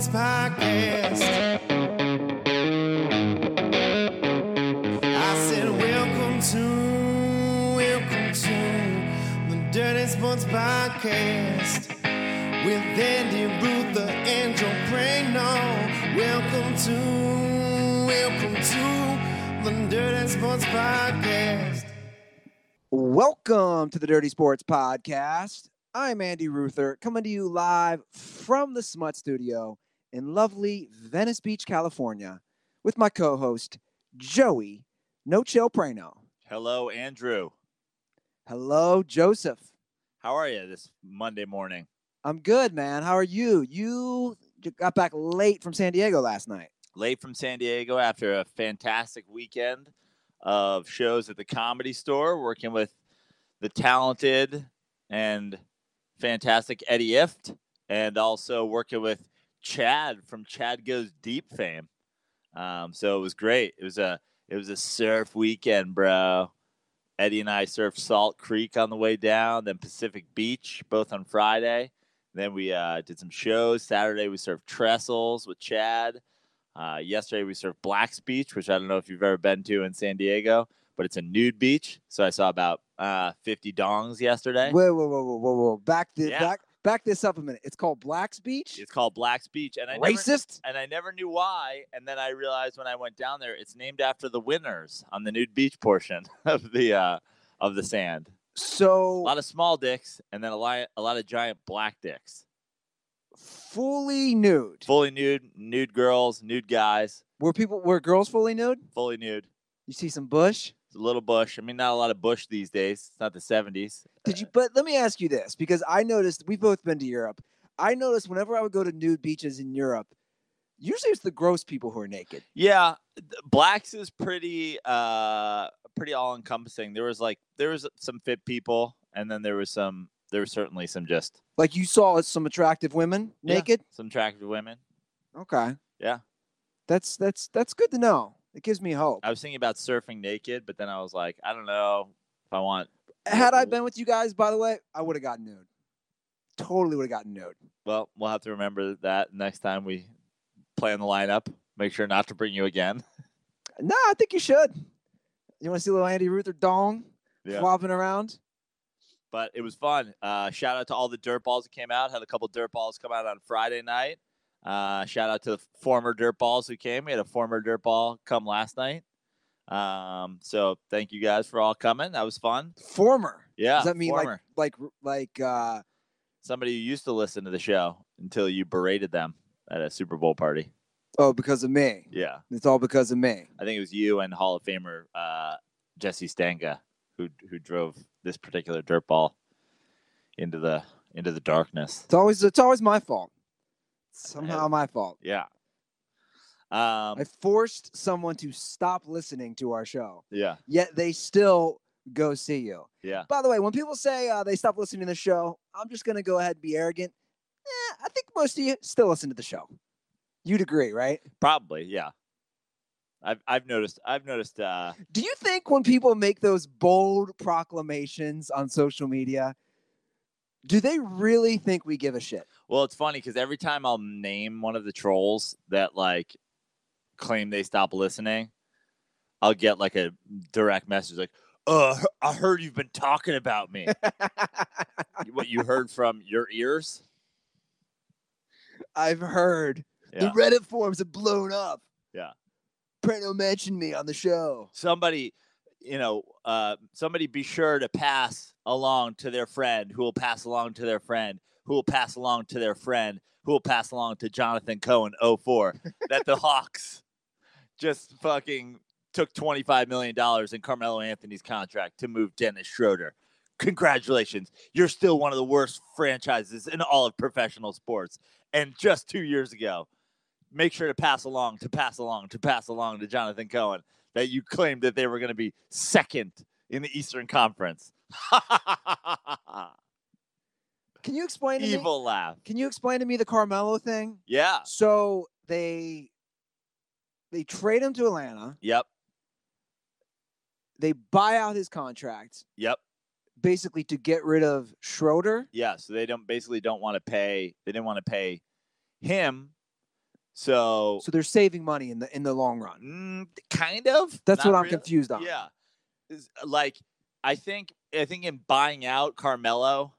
Sports Podcast. I said, Welcome to, welcome to the Dirty Sports Podcast with Andy Ruther and Joe Prano. Welcome to, welcome to the Dirty Sports Podcast. Welcome to the Dirty Sports Podcast. I'm Andy Ruther, coming to you live from the Smut Studio in lovely Venice Beach, California, with my co-host Joey No Chill Prano. Hello, Andrew. Hello, Joseph. How are you this Monday morning? I'm good, man. How are you? You got back late from San Diego last night. Late from San Diego after a fantastic weekend of shows at the comedy store, working with the talented and fantastic Eddie Ifft, and also working with Chad from Chad Goes Deep fame. Um, so it was great. It was a it was a surf weekend, bro. Eddie and I surfed Salt Creek on the way down, then Pacific Beach, both on Friday. Then we uh, did some shows. Saturday we surfed Trestles with Chad. Uh, yesterday we surfed Black's Beach, which I don't know if you've ever been to in San Diego, but it's a nude beach. So I saw about uh, 50 dongs yesterday. Whoa, whoa, whoa, whoa, whoa, whoa! Back this, Yeah. back, back this up a minute. It's called Black's Beach. It's called Black's Beach, and I never, Racist. and I never knew why. And then I realized when I went down there, it's named after the winners on the nude beach portion of the uh, of the sand. So a lot of small dicks, and then a lot a lot of giant black dicks. fully nude. Fully nude, nude girls, nude guys, Were people were girls fully nude? fully nude. You see some bush? It's a little bush. I mean, not a lot of bush these days. It's not the '70s. Did you? But let me ask you this, because I noticed we've both been to Europe. I noticed whenever I would go to nude beaches in Europe, usually it's the gross people who are naked. Yeah, blacks is pretty uh pretty all encompassing. There was like there was some fit people, and then there was some there was certainly some just Like you saw some attractive women Yeah. naked. some attractive women. Okay. Yeah. That's that's that's good to know. It gives me hope. I was thinking about surfing naked, but then I was like, I don't know if I want. Had I been with you guys, by the way, I would have gotten nude. Totally would have gotten nude. Well, we'll have to remember that next time we play in the lineup. Make sure not to bring you again. No, I think you should. You want to see little Andy Ruther dong flopping around? But it was fun. Uh, shout out to all the dirt balls that came out. Had a couple dirt balls come out on Friday night. Uh, shout out to the former dirt balls who came. We had a former dirt ball come last night. Um, so thank you guys for all coming. That was fun. Former. Yeah. Does that mean former. like like like uh somebody who used to listen to the show until you berated them at a Super Bowl party? oh because of me? Yeah. It's all because of me. I think it was you and Hall of Famer uh, Jesse Stanga who who drove this particular dirt ball into the into the darkness. It's always it's always my fault. Somehow my fault. Yeah. Um, I forced someone to stop listening to our show, yeah. yet they still go see you. Yeah. By the way, when people say uh, they stop listening to the show, I'm just gonna go ahead and be arrogant. Eh, I think most of you still listen to the show. You'd agree, right? Probably. Yeah. I've I've noticed I've noticed uh, Do you think when people make those bold proclamations on social media, do they really think we give a shit? well it's funny because every time I'll name one of the trolls that like claim they stop listening, I'll get like a direct message like, "Uh, I heard you've been talking about me." what you heard from your ears? I've heard the Reddit forums have blown up. Yeah. Prano mentioned me on the show. Somebody, you know, uh, somebody be sure to pass along to their friend who will pass along to their friend who will pass along to their friend who will pass along to Jonathan Cohen 04 that the Hawks just fucking took $25 million in Carmelo Anthony's contract to move Dennis Schroeder. Congratulations. You're still one of the worst franchises in all of professional sports. And just two years ago, make sure to pass along, to pass along, to pass along to Jonathan Cohen that you claimed that they were going to be second in the Eastern Conference. Can you explain to me? Evil laugh. Can you explain to me the Carmelo thing? Yeah. So they they trade him to Atlanta. Yep. They buy out his contract Yep. basically to get rid of Schroeder. Yeah. So they don't basically don't want to pay. They didn't want to pay him So, So they're saving money in the in the long run. mm, kind of. That's Not what I'm really. confused on. Yeah. Is- Like I think I think in buying out Carmelo,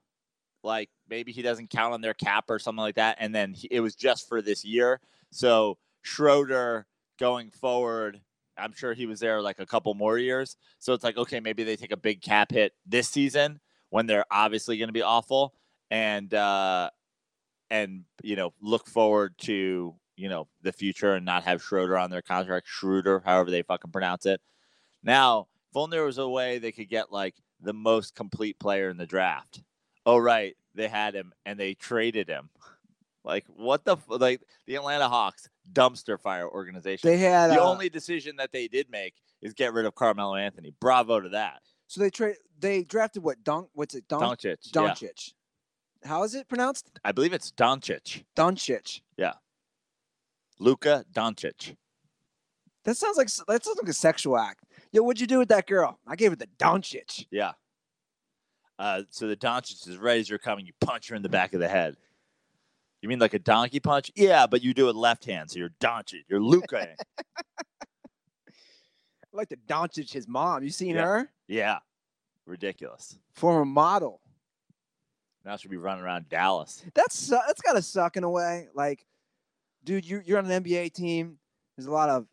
like maybe he doesn't count on their cap or something like that, and then he, it was just for this year. So Schroeder going forward, I'm sure he was there like a couple more years. So it's like okay, maybe they take a big cap hit this season when they're obviously going to be awful, and uh, and you know look forward to you know the future and not have Schroeder on their contract, Schroeder, however they fucking pronounce it. Now, if only there was a way they could get like the most complete player in the draft. Oh right, they had him and they traded him. Like what the like the Atlanta Hawks dumpster fire organization. They had the uh, only decision that they did make is get rid of Carmelo Anthony. Bravo to that. so they trade they drafted what Dunk what's it Dunk Doncic. Yeah. How is it pronounced? I believe it's Doncic. Doncic. Luka Doncic. That sounds like that sounds like a sexual act. Yo, what'd you do with that girl? I gave her the Doncic. Yeah. Uh, so the Doncic is right as you're coming, you punch her in the back of the head. You mean like a donkey punch? Yeah, but you do it left hand, so you're Doncic. You're Luka. I like the Doncic his mom. You seen Yeah. her? yeah. Ridiculous. Former model. Now she'll be running around Dallas. That's that's gotta suck in a way. Like, dude, you're, you're on an NBA team. There's a lot of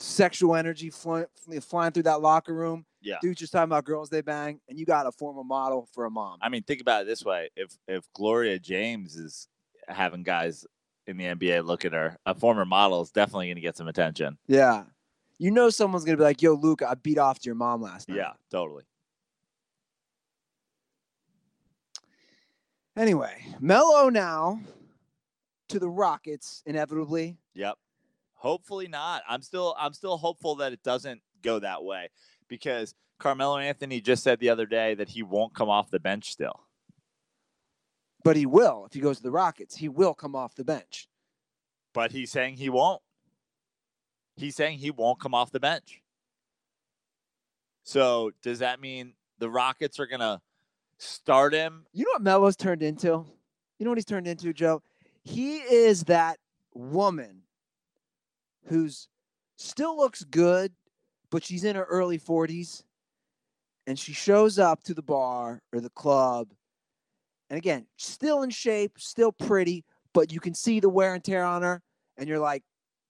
sexual energy flying flying through that locker room. Yeah. Dude's just talking about girls they bang, and you got a former model for a mom. I mean, think about it this way: if if Gloria James is having guys in the NBA look at her, a former model is definitely going to get some attention. yeah. You know someone's gonna be like, "Yo, Luke, I beat off to your mom last night." Yeah, totally. Anyway, Melo now to the Rockets inevitably. Yep. Hopefully not. I'm still I'm still hopeful that it doesn't go that way because Carmelo Anthony just said the other day that he won't come off the bench still. But he will if he goes to the Rockets. He will come off the bench. But he's saying he won't. He's saying he won't come off the bench. So does that mean the Rockets are gonna start him? You know what Melo's turned into? You know what he's turned into, Joe? He is that woman who's still looks good, but she's in her early 40s and she shows up to the bar or the club. And again, still in shape, still pretty, but you can see the wear and tear on her and you're like,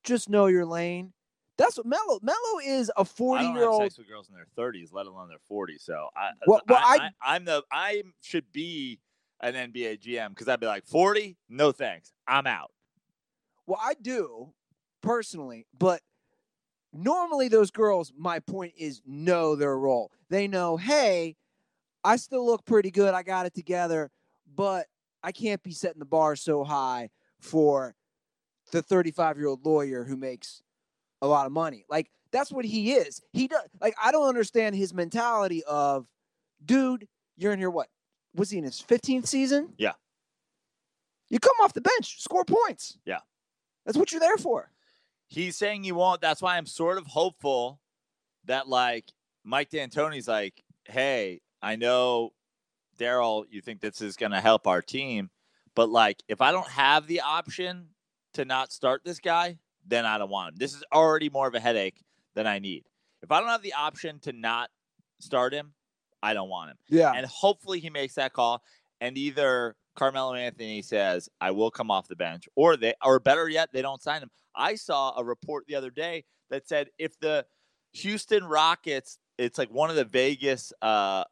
just know your lane. That's what Melo Melo is a 40 don't year have old sex with girls in their 30s, let alone their 40s. So I, Well- well, I- I, am the I should be an NBA GM because I'd be like 40, no thanks, I'm out. Well, I do personally, but normally those girls, my point is, know their role. They know, hey, I still look pretty good. I got it together, but I can't be setting the bar so high for the 35 year old lawyer who makes a lot of money. Like, that's what he is. He does, like, I don't understand his mentality of, dude, you're in here, what? Was he in his 15th season? Yeah. You come off the bench, score points. Yeah. That's what you're there for. He's saying he won't. That's why I'm sort of hopeful that like Mike D'Antoni's like, hey, I know Daryl, you think this is gonna help our team, but like if I don't have the option to not start this guy, then I don't want him. This is already more of a headache than I need. If I don't have the option to not start him, I don't want him. Yeah. And hopefully he makes that call. And either Carmelo Anthony says, I will come off the bench, or they or better yet, they don't sign him. I saw a report the other day that said if the Houston Rockets, it's like one of the Vegas uh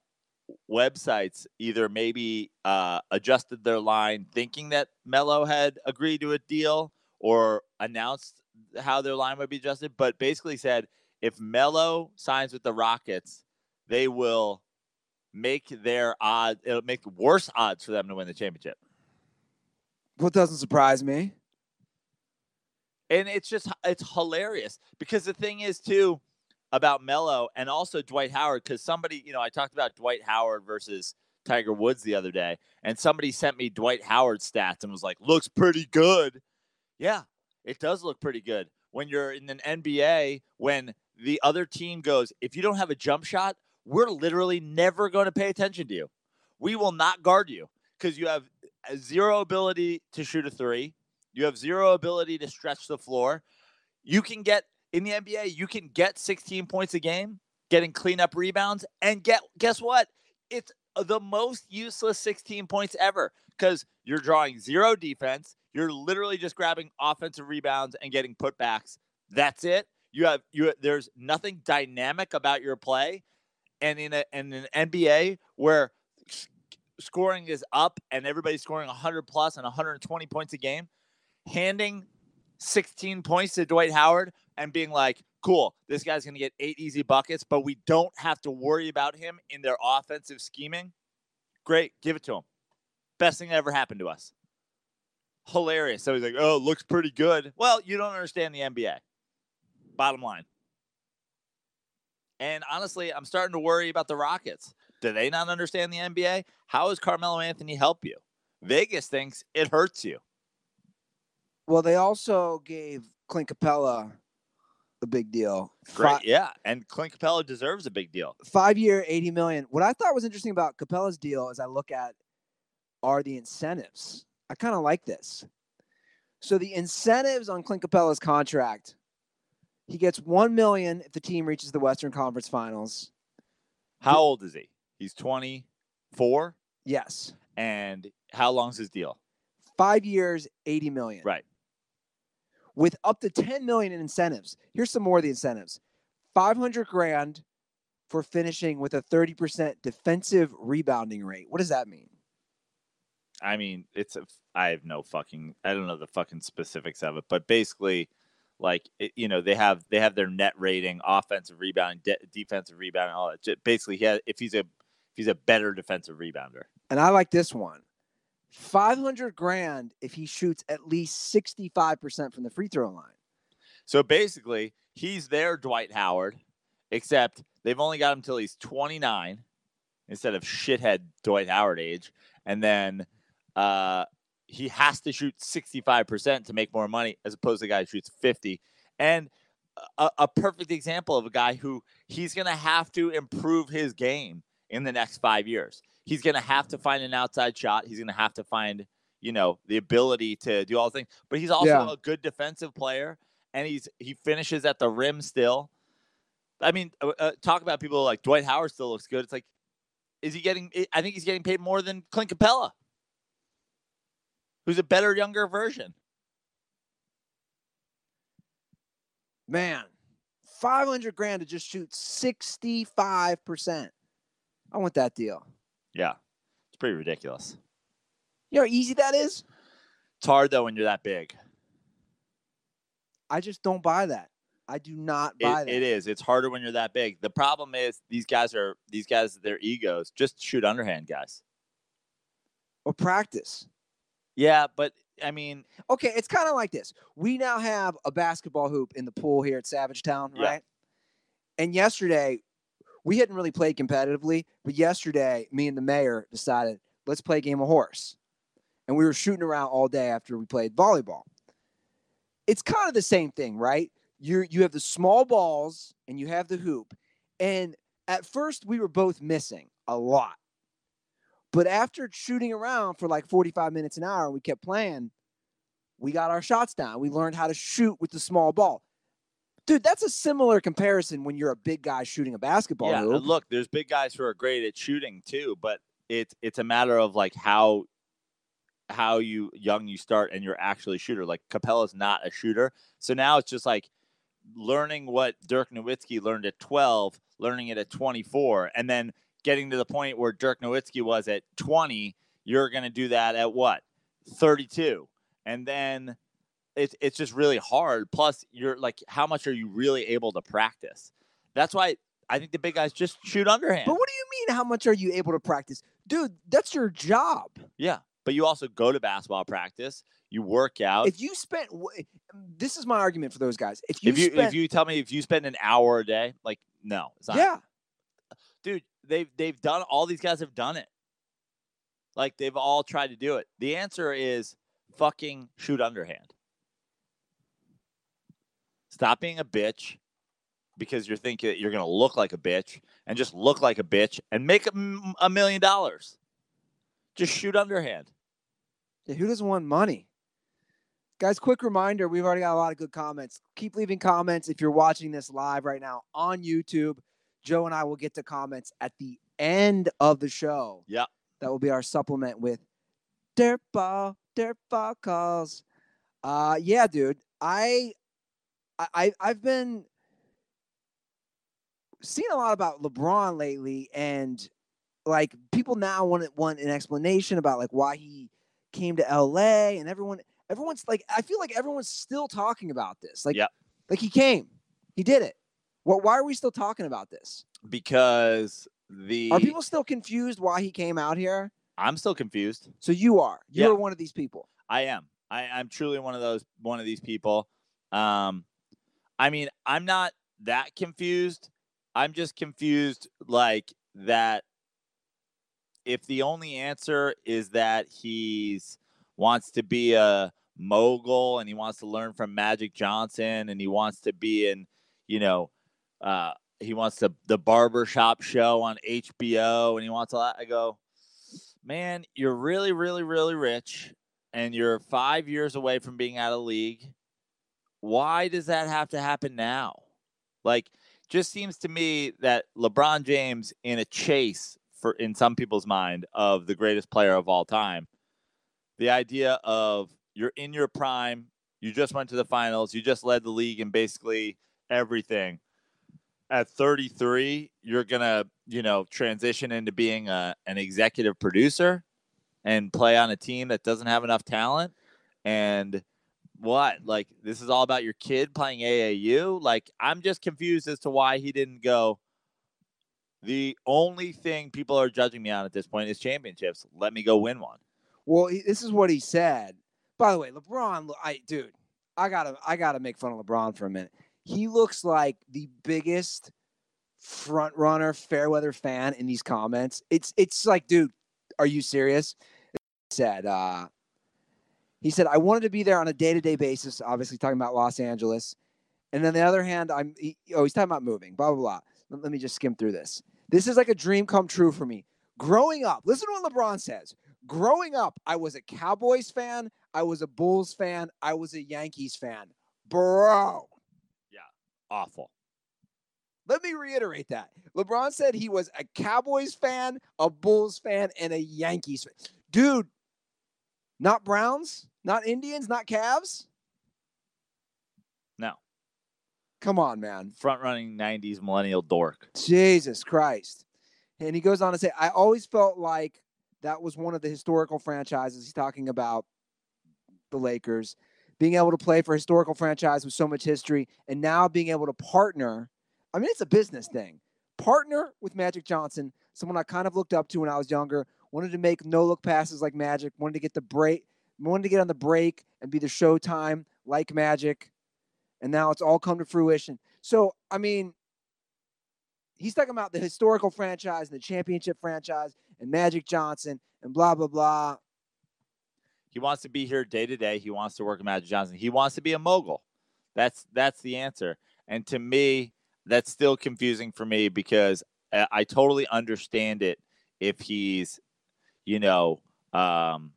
websites either maybe uh adjusted their line thinking that Melo had agreed to a deal or announced how their line would be adjusted, but basically said if Melo signs with the Rockets, they will make their odds it'll make worse odds for them to win the championship. What doesn't surprise me. And it's just it's hilarious because the thing is too about Melo and also Dwight Howard because somebody you know I talked about Dwight Howard versus Tiger Woods the other day and somebody sent me Dwight Howard's stats and was like looks pretty good. Yeah, it does look pretty good when you're in an NBA when the other team goes if you don't have a jump shot we're literally never going to pay attention to you. We will not guard you because you have zero ability to shoot a three. You have zero ability to stretch the floor. You can get in the NBA, you can get 16 points a game, getting cleanup rebounds, and get guess what? It's the most useless 16 points ever because you're drawing zero defense. You're literally just grabbing offensive rebounds and getting putbacks. That's it. You have you. There's nothing dynamic about your play, and in a in an NBA where scoring is up and everybody's scoring 100 plus and 120 points a game, handing 16 points to Dwight Howard and being like, "Cool, this guy's going to get eight easy buckets, but we don't have to worry about him in their offensive scheming." Great, give it to him. Best thing that ever happened to us. Hilarious. So he's like, "Oh, looks pretty good." Well, you don't understand the NBA. Bottom line. And honestly, I'm starting to worry about the Rockets. Do they not understand the NBA? How does Carmelo Anthony help you? Vegas thinks it hurts you. Well, they also gave Clint Capela a big deal. Great, yeah. And Clint Capela deserves a big deal. five year, 80 million. What I thought was interesting about Capela's deal as I look at are the incentives. I kind of like this. So the incentives on Clint Capela's contract, he gets 1 million if the team reaches the Western Conference Finals. How old is he? He's 24. Yes. And how long's his deal? 5 years, 80 million. Right. With up to 10 million in incentives. Here's some more of the incentives. 500 grand for finishing with a 30% defensive rebounding rate. What does that mean? I mean, it's a, I have no fucking I don't know the fucking specifics of it, but basically, like you know, they have they have their net rating, offensive rebound, de- defensive rebound, all that. Basically, he has, if he's a if he's a better defensive rebounder, and I like this one. 500 grand if he shoots at least 65% from the free throw line. so basically, he's their Dwight Howard, except they've only got him till he's 29 instead of shithead Dwight Howard age, and then uh, he has to shoot 65% to make more money as opposed to a guy who shoots 50 and a, a perfect example of a guy who he's going to have to improve his game in the next five years. He's going to have to find an outside shot. He's going to have to find you know the ability to do all the things. But he's also Yeah. a good defensive player and he's he finishes at the rim still. I mean uh, uh, talk about people like dwight howard still looks good. It's like is he getting i think he's getting paid more than clint capela who's a better younger version Man, 500 grand to just shoot 65%. I want that deal. yeah it's pretty ridiculous You know how easy that is? it's hard though when you're that big I just don't buy that. I do not It- buy that. it is. It's harder when you're that big. The problem is these guys are these guys. Their egos just shoot underhand guys. Or practice. Yeah, but I mean, Okay, it's kind of like this. We now have a basketball hoop in the pool here at Savage Town, Yeah. right? And yesterday, we hadn't really played competitively, but yesterday, me and the mayor decided let's play a game of horse. And we were shooting around all day after we played volleyball. It's kind of the same thing, right? You you have the small balls and you have the hoop. And at first we were both missing a lot. But after shooting around for like 45 minutes an hour we kept playing, we got our shots down. We learned how to shoot with the small ball. Dude, that's a similar comparison when you're a big guy shooting a basketball yeah. hoop. Look, there's big guys who are great at shooting too, but it's it's a matter of like how how you young you start and you're actually a shooter. Like Capela's not a shooter, so now it's just like learning what Dirk Nowitzki learned at 12, learning it at 24, and then getting to the point where Dirk Nowitzki was at 20. You're going to do that at what 32, and then it's it's just really hard. Plus, you're like, how much are you really able to practice? That's why I think the big guys just shoot underhand. But what do you mean? How much are you able to practice? Dude, that's your job. yeah, but you also go to basketball practice. You work out. If you spent, this is my argument for those guys. If you, if you spent, if you tell me if you spend an hour a day, like no, it's not. yeah, dude, they've they've done all these guys have done it. Like they've all tried to do it. The answer is fucking shoot underhand. Stop being a bitch because you're thinking you're gonna look like a bitch and just look like a bitch and make a million dollars. Just shoot underhand. Yeah, who doesn't want money? Guys, quick reminder we've already got a lot of good comments. Keep leaving comments if you're watching this live right now on YouTube. Joe and I will get to comments at the end of the show. Yep. That will be our supplement with Dirtball, Dirtball calls. Uh yeah, dude. I I I've been seeing a lot about LeBron lately and like people now want want an explanation about like why he came to LA and everyone everyone's like I feel like everyone's still talking about this. Like Yep. like he came. He did it. What why are we still talking about this? because the Are people still confused why he came out here? I'm still confused. So you are. Yeah. You're one of these people. I am. I, I'm truly one of those one of these people. Um, I mean, I'm not that confused. I'm just confused, like that. If the only answer is that he's wants to be a mogul and he wants to learn from Magic Johnson and he wants to be in, you know, uh, he wants to the barbershop show on HBO and he wants a lot. I go, man, you're really, really, really rich and you're five years away from being out of league. Why does that have to happen now? Like, just seems to me that LeBron James in a chase for in some people's mind of the greatest player of all time. The idea of you're in your prime, you just went to the finals, you just led the league in basically everything. At 33, you're gonna, you know, transition into being a, an executive producer and play on a team that doesn't have enough talent? And what? Like this is all about your kid playing AAU like I'm just confused as to why he didn't go. The only thing people are judging me on at this point is championships. Let me go win one. Well, this is what he said. By the way, LeBron, I dude, I gotta, I gotta make fun of LeBron for a minute. He looks like the biggest front runner, fairweather fan in these comments. It's, it's like, dude, are you serious? He said, uh, he said, I wanted to be there on a day to day basis. Obviously, talking about Los Angeles. And on the other hand, I'm, he, oh, he's talking about moving. Blah blah blah. Let, let me just skim through this. This is like a dream come true for me. Growing up, listen to what LeBron says growing up, I was a Cowboys fan, I was a Bulls fan, I was a Yankees fan. Bro, awful let me reiterate that. LeBron said he was a Cowboys fan, a Bulls fan, and a Yankees fan. Dude, not Browns, not Indians, not Cavs. no Come on, man. front running 90s millennial dork Jesus Christ. And he goes on to say, I always felt like that was one of the historical franchises. He's talking about the Lakers being able to play for a historical franchise with so much history and now being able to partner. I mean, it's a business thing. Partner with Magic Johnson, someone I kind of looked up to when I was younger, wanted to make no look passes like Magic, wanted to get the break, wanted to get on the break and be the showtime like Magic. And now it's all come to fruition. So, I mean, he's talking about the historical franchise and the championship franchise and Magic Johnson and blah blah blah. He wants to be here day to day. He wants to work with Magic Johnson. He wants to be a mogul. That's that's the answer. And to me that's still confusing for me because I, I totally understand it if he's you know um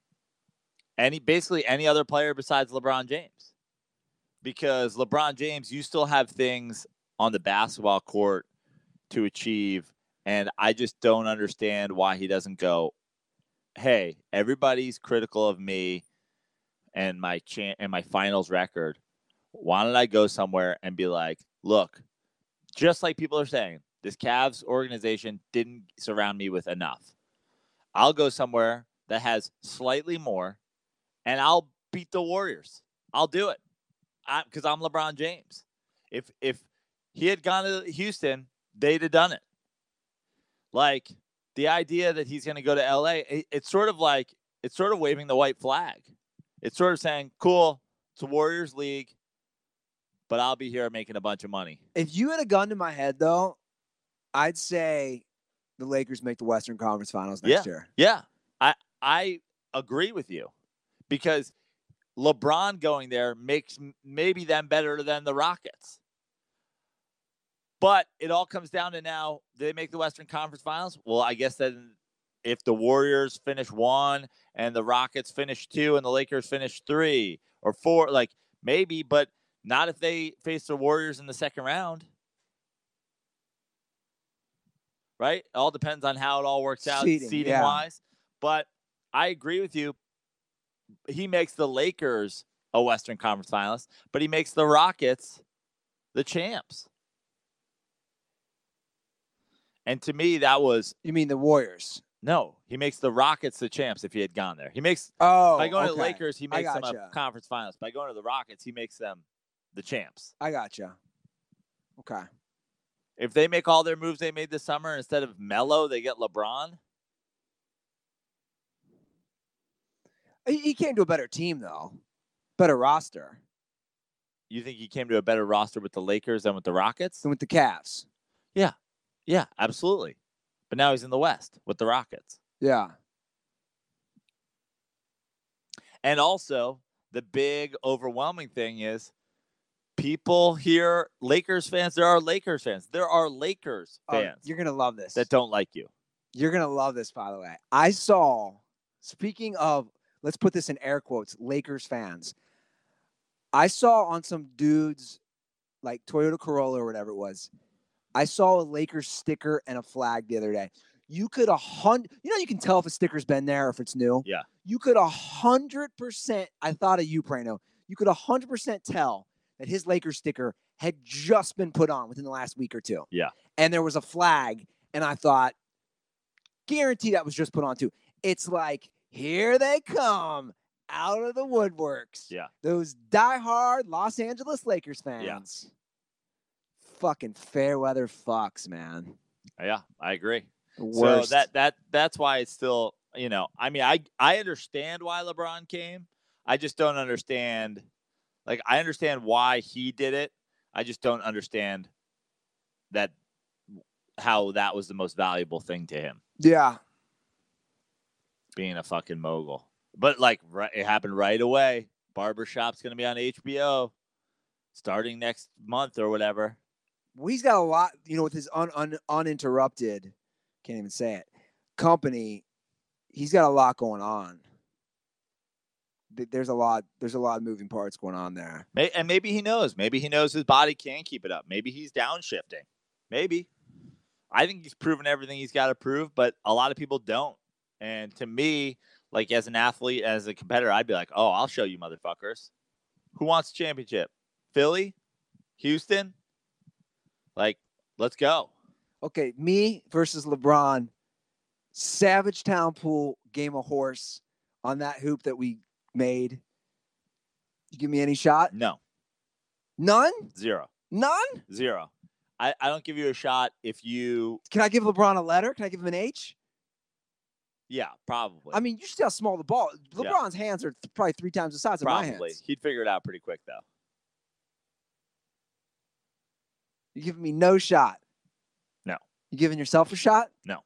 any basically any other player besides LeBron James. Because LeBron James you still have things on the basketball court to achieve and I just don't understand why he doesn't go hey, everybody's critical of me and my chan- and my finals record. Why don't I go somewhere and be like, look, just like people are saying, this Cavs organization didn't surround me with enough. I'll go somewhere that has slightly more, and I'll beat the Warriors. I'll do it, because I'm LeBron James. If if he had gone to Houston, they'd have done it. Like the idea that he's going to go to LA, it- it's sort of like it's sort of waving the white flag. It's sort of saying, "Cool, it's a Warriors league, but I'll be here making a bunch of money." If you had a gun to my head though, I'd say the Lakers make the Western Conference Finals next year. Yeah, I I agree with you because LeBron going there makes maybe them better than the Rockets. But it all comes down to now, do they make the Western Conference Finals? Well, I guess then if the Warriors finish one and the Rockets finish two and the Lakers finish three or four, like maybe, but not if they face the Warriors in the second round. Right? It all depends on how it all works out Seeding, seeding yeah. wise. But I agree with you. He makes the Lakers a Western Conference finalist, but he makes the Rockets the champs. And to me, that was You mean the Warriors? no. He makes the Rockets the champs if he had gone there. He makes Oh, by going to okay. the Lakers, he I makes them a conference finalist. By going to the Rockets, he makes them the champs. I gotcha. Okay. If they make all their moves they made this summer instead of Melo, they get LeBron. He, he came to a better team though, better roster You think he came to a better roster with the Lakers than with the Rockets? than with the Cavs. Yeah, absolutely. But now he's in the West with the Rockets. Yeah. And also, the big overwhelming thing is people here, Lakers fans, there are Lakers fans. There are Lakers Oh, fans you're gonna love this. that don't like you. You're gonna love this, by the way. I saw. Speaking of, let's put this in air quotes. Lakers fans. I saw on some dudes, like Toyota Corolla or whatever it was. I saw a Lakers sticker and a flag the other day. You could a hundred. You know, you can tell if a sticker's been there or if it's new. Yeah. You could a hundred percent. I thought of you, Prano. You could a hundred percent tell that his Lakers sticker had just been put on within the last week or two. Yeah. And there was a flag, and I thought, guarantee that was just put on too. It's like, here they come out of the woodworks. Yeah. Those diehard Los Angeles Lakers fans. Fucking fair weather fucks, man. Yeah, I agree. Worst. So that that that's why it's still, you know, I mean, I I understand why LeBron came. I just don't understand like I understand why he did it. I just don't understand that how that was the most valuable thing to him, yeah. being a fucking mogul. But like right, it happened right away. Barbershop's going to be on HBO starting next month or whatever. Well, he's got a lot, you know, with his un, un, uninterrupted, can't even say it, company. He's got a lot going on. There's a lot. There's a lot of moving parts going on there. And maybe he knows. Maybe he knows his body can't keep it up. Maybe he's downshifting. Maybe. I think he's proven everything he's got to prove, but a lot of people don't. And to me, like as an athlete, as a competitor, I'd be like, oh, I'll show you motherfuckers. Who wants championship? Philly? Houston? Like, let's go. Okay, me versus LeBron, Savage Town Pool game of horse on that hoop that we made. You give me any shot? No, None? zero, None? zero. I, I don't give you a shot if you, Can I give LeBron a letter? Can I give him an H? yeah, probably. I mean, you see how small the ball. Yeah. LeBron's hands are th- probably three times the size of my probably. hands. He'd figure it out pretty quick, though. You giving me no shot? No. You giving yourself a shot? No.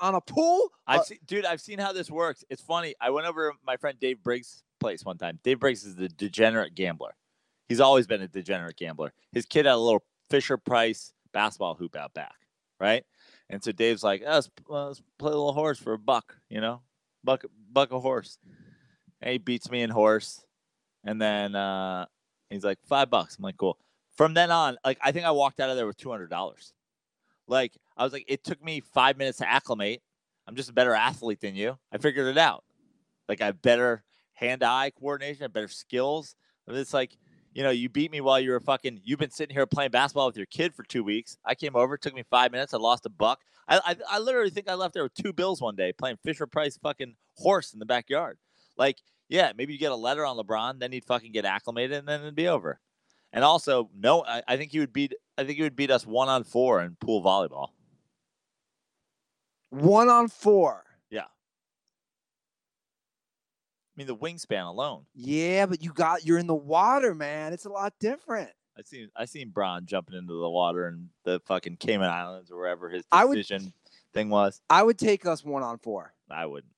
On a pool? I've Uh, seen, dude, I've seen how this works. It's funny. I went over to my friend Dave Briggs' place one time. Dave Briggs is the degenerate gambler. He's always been a degenerate gambler. His kid had a little Fisher Price basketball hoop out back, right? And so Dave's like, oh, let's, let's play a little horse for a buck, you know, buck, buck a horse. And he beats me in horse, and then uh, he's like five bucks. I'm like, cool. From then on, like I think I walked out of there with two hundred dollars. Like I was like, it took me five minutes to acclimate. I'm just a better athlete than you. I figured it out. Like I have better hand-eye coordination, I have better skills. It's like, you know, you beat me while you were fucking. You've been sitting here playing basketball with your kid for two weeks. I came over, it took me five minutes. I lost a buck. I, I, I literally think I left there with two bills one day playing Fisher Price fucking horse in the backyard. Like, yeah, maybe you get a letter on LeBron, then he'd fucking get acclimated, and then it'd be over. And also, no, I, I think he would beat. I think he would beat us one on four in pool volleyball. one on four. Yeah. I mean, the wingspan alone. Yeah, but you got you're in the water, man. It's a lot different. I seen I seen Bron jumping into the water in the fucking Cayman Islands or wherever his I would- decision thing was. I would take us one on four. I wouldn't.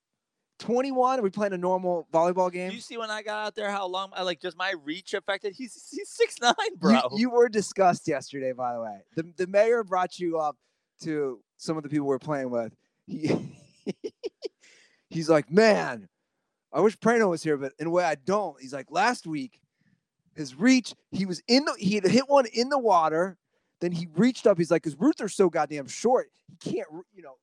21, are we playing a normal volleyball game? Do you see when I got out there how long I like just my reach affected? He's he's six nine, bro. You, were discussed yesterday, by the way. The, the mayor brought you up to some of the people we're playing with. He, he's like, man, I wish Prano was here, but in a way I don't. He's like, last week, his reach, he was in the, he had hit one in the water. Then he reached up. He's like, because Ruther's so goddamn short, he can't, you know,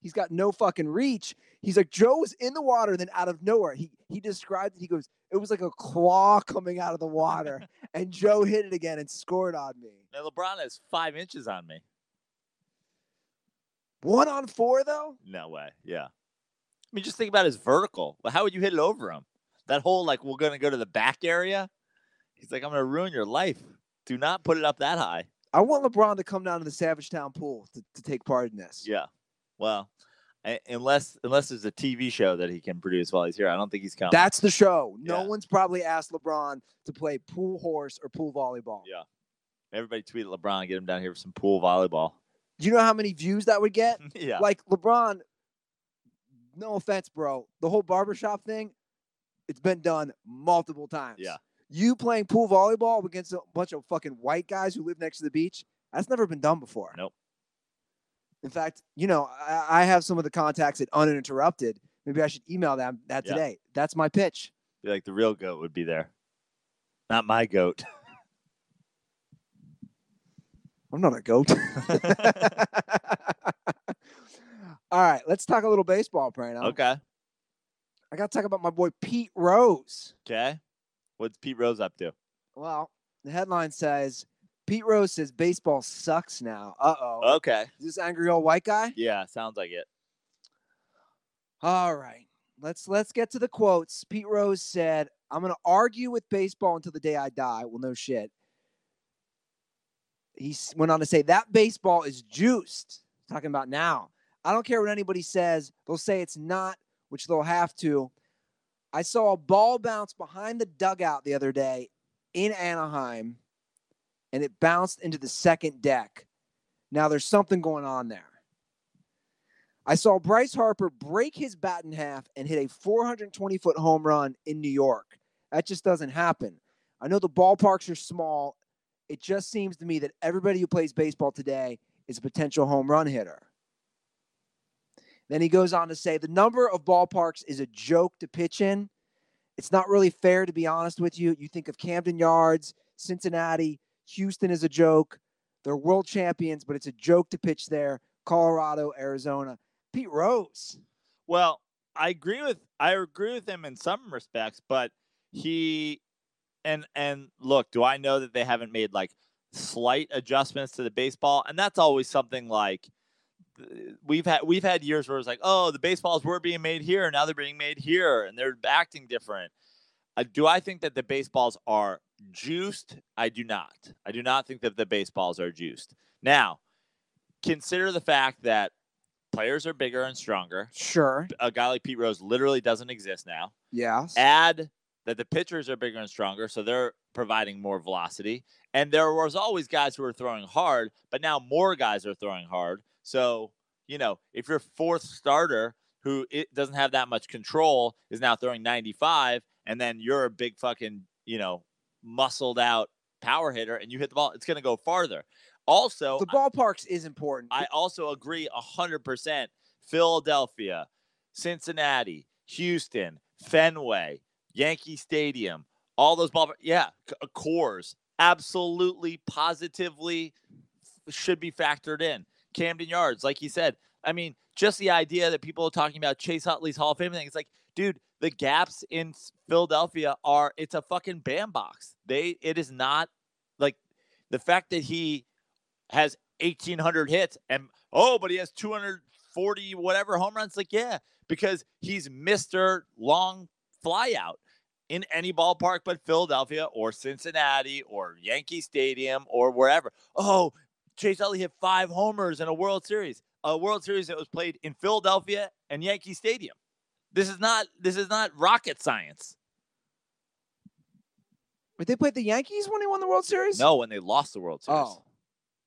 he's got no fucking reach. He's like, Joe was in the water, then out of nowhere, he he described it. He goes, it was like a claw coming out of the water, and Joe hit it again and scored on me. Now LeBron has five inches on me. One on four though. No way. Yeah. I mean, just think about his vertical. How would you hit it over him? That whole like we're gonna go to the back area. He's like, I'm gonna ruin your life. Do not put it up that high. I want LeBron to come down to the Savage Town pool to, to take part in this. Yeah. Well, unless unless there's a TV show that he can produce while he's here, I don't think he's coming. That's the show. No Yeah. one's probably asked LeBron to play pool horse or pool volleyball. Yeah. Everybody tweet at LeBron, get him down here for some pool volleyball. You know how many views that would get? yeah. Like LeBron, no offense, bro. The whole barbershop thing, it's been done multiple times. Yeah. You playing pool volleyball against a bunch of fucking white guys who live next to the beach, that's never been done before. Nope. In fact, you know, I, I have some of the contacts at Uninterrupted. Maybe I should email them that Yeah. today. That's my pitch. Be like the real goat would be there. Not my goat. I'm not a goat. All right, let's talk a little baseball, Prano. okay. I got to talk about my boy Pete Rose. Okay. What's Pete Rose up to? Well, the headline says Pete Rose says baseball sucks now. Uh oh. Okay. Is this angry old white guy? Yeah, sounds like it. All right. Let's let's get to the quotes. Pete Rose said, "I'm going to argue with baseball until the day I die." Well, no shit. He went on to say that baseball is juiced. Talking about now. I don't care what anybody says. They'll say it's not, which they'll have to. I saw a ball bounce behind the dugout the other day in Anaheim, and it bounced into the second deck. Now there's something going on there. I saw Bryce Harper break his bat in half and hit a 420 foot home run in New York. That just doesn't happen. I know the ballparks are small. It just seems to me that everybody who plays baseball today is a potential home run hitter. Then he goes on to say the number of ballparks is a joke to pitch in. It's not really fair, to be honest with you. You think of Camden Yards, Cincinnati, Houston is a joke. They're world champions, but it's a joke to pitch there. Colorado, Arizona. Pete Rose. Well, I agree with I agree with him in some respects, but he and and look, do I know that they haven't made like slight adjustments to the baseball? And that's always something like we've had we've had years where it's like, oh, the baseballs were being made here, now they're being made here, and they're acting different. Uh, do I think that the baseballs are juiced? I do not. I do not think that the baseballs are juiced. Now, consider the fact that players are bigger and stronger Sure. a guy like Pete Rose literally doesn't exist now. Yes. Add that the pitchers are bigger and stronger, so they're providing more velocity. And there was always guys who were throwing hard, but now more guys are throwing hard. So, you know, if your fourth starter who it doesn't have that much control is now throwing 95, and then you're a big fucking, you know, muscled out power hitter and you hit the ball, it's going to go farther. Also, the ballparks is important. I also agree 100%. Philadelphia, Cincinnati, Houston, Fenway, Yankee Stadium, all those ball. Yeah, Coors absolutely, positively should be factored in. Camden Yards, like you said. I mean, just the idea that people are talking about Chase Utley's Hall of Fame thing. It's like, dude, the gaps in Philadelphia are it's a fucking bandbox. They it is not like the fact that he has 1800 hits and oh but he has 240 whatever home runs like yeah because he's mr long flyout in any ballpark but philadelphia or cincinnati or yankee stadium or wherever oh chase utley hit five homers in a world series a world series that was played in philadelphia and yankee stadium this is not this is not rocket science But they played the Yankees when they won the World Series? no when they lost the world series Oh,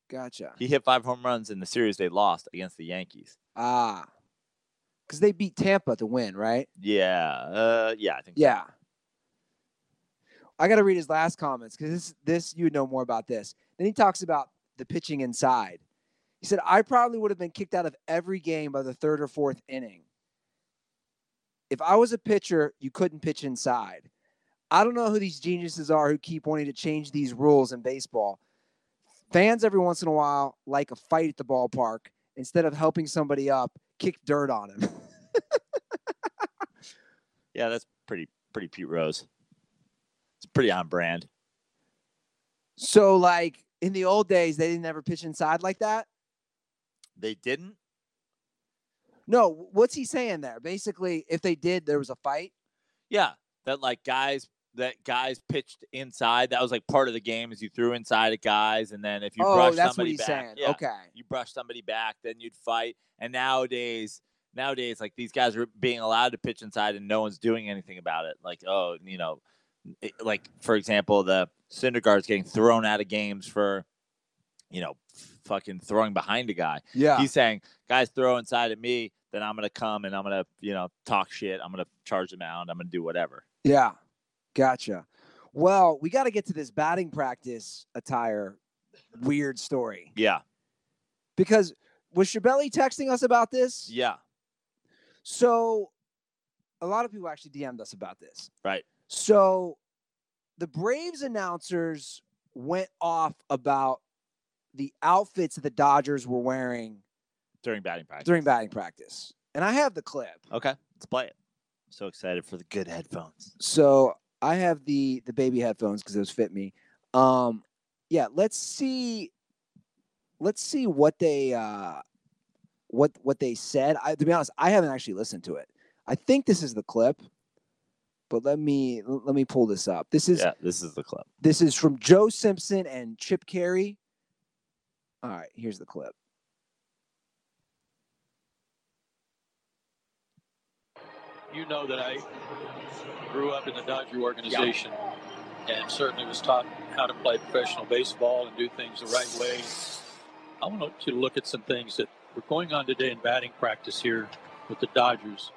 gotcha. he hit five home runs in the series they lost against the yankees Ah. Because they beat Tampa to win, right? yeah uh yeah i think so. Yeah. I got to read his last comments because this, this you know more about this. Then he talks about the pitching inside. He said, I probably would have been kicked out of every game by the third or fourth inning. If I was a pitcher, you couldn't pitch inside. I don't know who these geniuses are who keep wanting to change these rules in baseball. Fans every once in a while like a fight at the ballpark instead of helping somebody up, kick dirt on him. Yeah, that's pretty pretty Pete Rose. It's pretty on brand. so, like in the old days, they didn't ever pitch inside like that. They didn't. No, what's he saying there? Basically, if they did, there was a fight. Yeah, that like guys that guys pitched inside. That was like part of the game. Is you threw inside at guys, and then if you oh, brush that's what somebody he's back, saying. yeah, Okay. you brush somebody back, then you'd fight. And nowadays, nowadays, like these guys are being allowed to pitch inside, and no one's doing anything about it. Like, oh, you know, it- like for example, the Syndergaard's getting thrown out of games for, you know, fucking throwing behind a guy. Yeah. He's saying, guys throw inside at me, then I'm gonna come and I'm gonna, you know, talk shit. I'm gonna charge them out. I'm gonna do whatever. Yeah. Gotcha. Well, we got to get to this batting practice attire weird story Yeah, because was Shabelli texting us about this? yeah, So, a lot of people actually DM'd us about this. right. So, the Braves announcers went off about the outfits that the Dodgers were wearing During batting practice. during batting practice. And I have the clip. Okay, let's play it. I'm So excited for the good headphones. So I have the the baby headphones because those fit me. Um, yeah, let's see. Let's see what they uh, what what they said. I, to be honest, I haven't actually listened to it. I think this is the clip, but let me let me pull this up. This is Yeah, this is the clip. this is from Joe Simpson and Chip Caray. All right, here's the clip. you know that I grew up in the Dodger organization and certainly was taught how to play professional baseball and do things the right way. I want you to look at some things that were going on today in batting practice here with the Dodgers.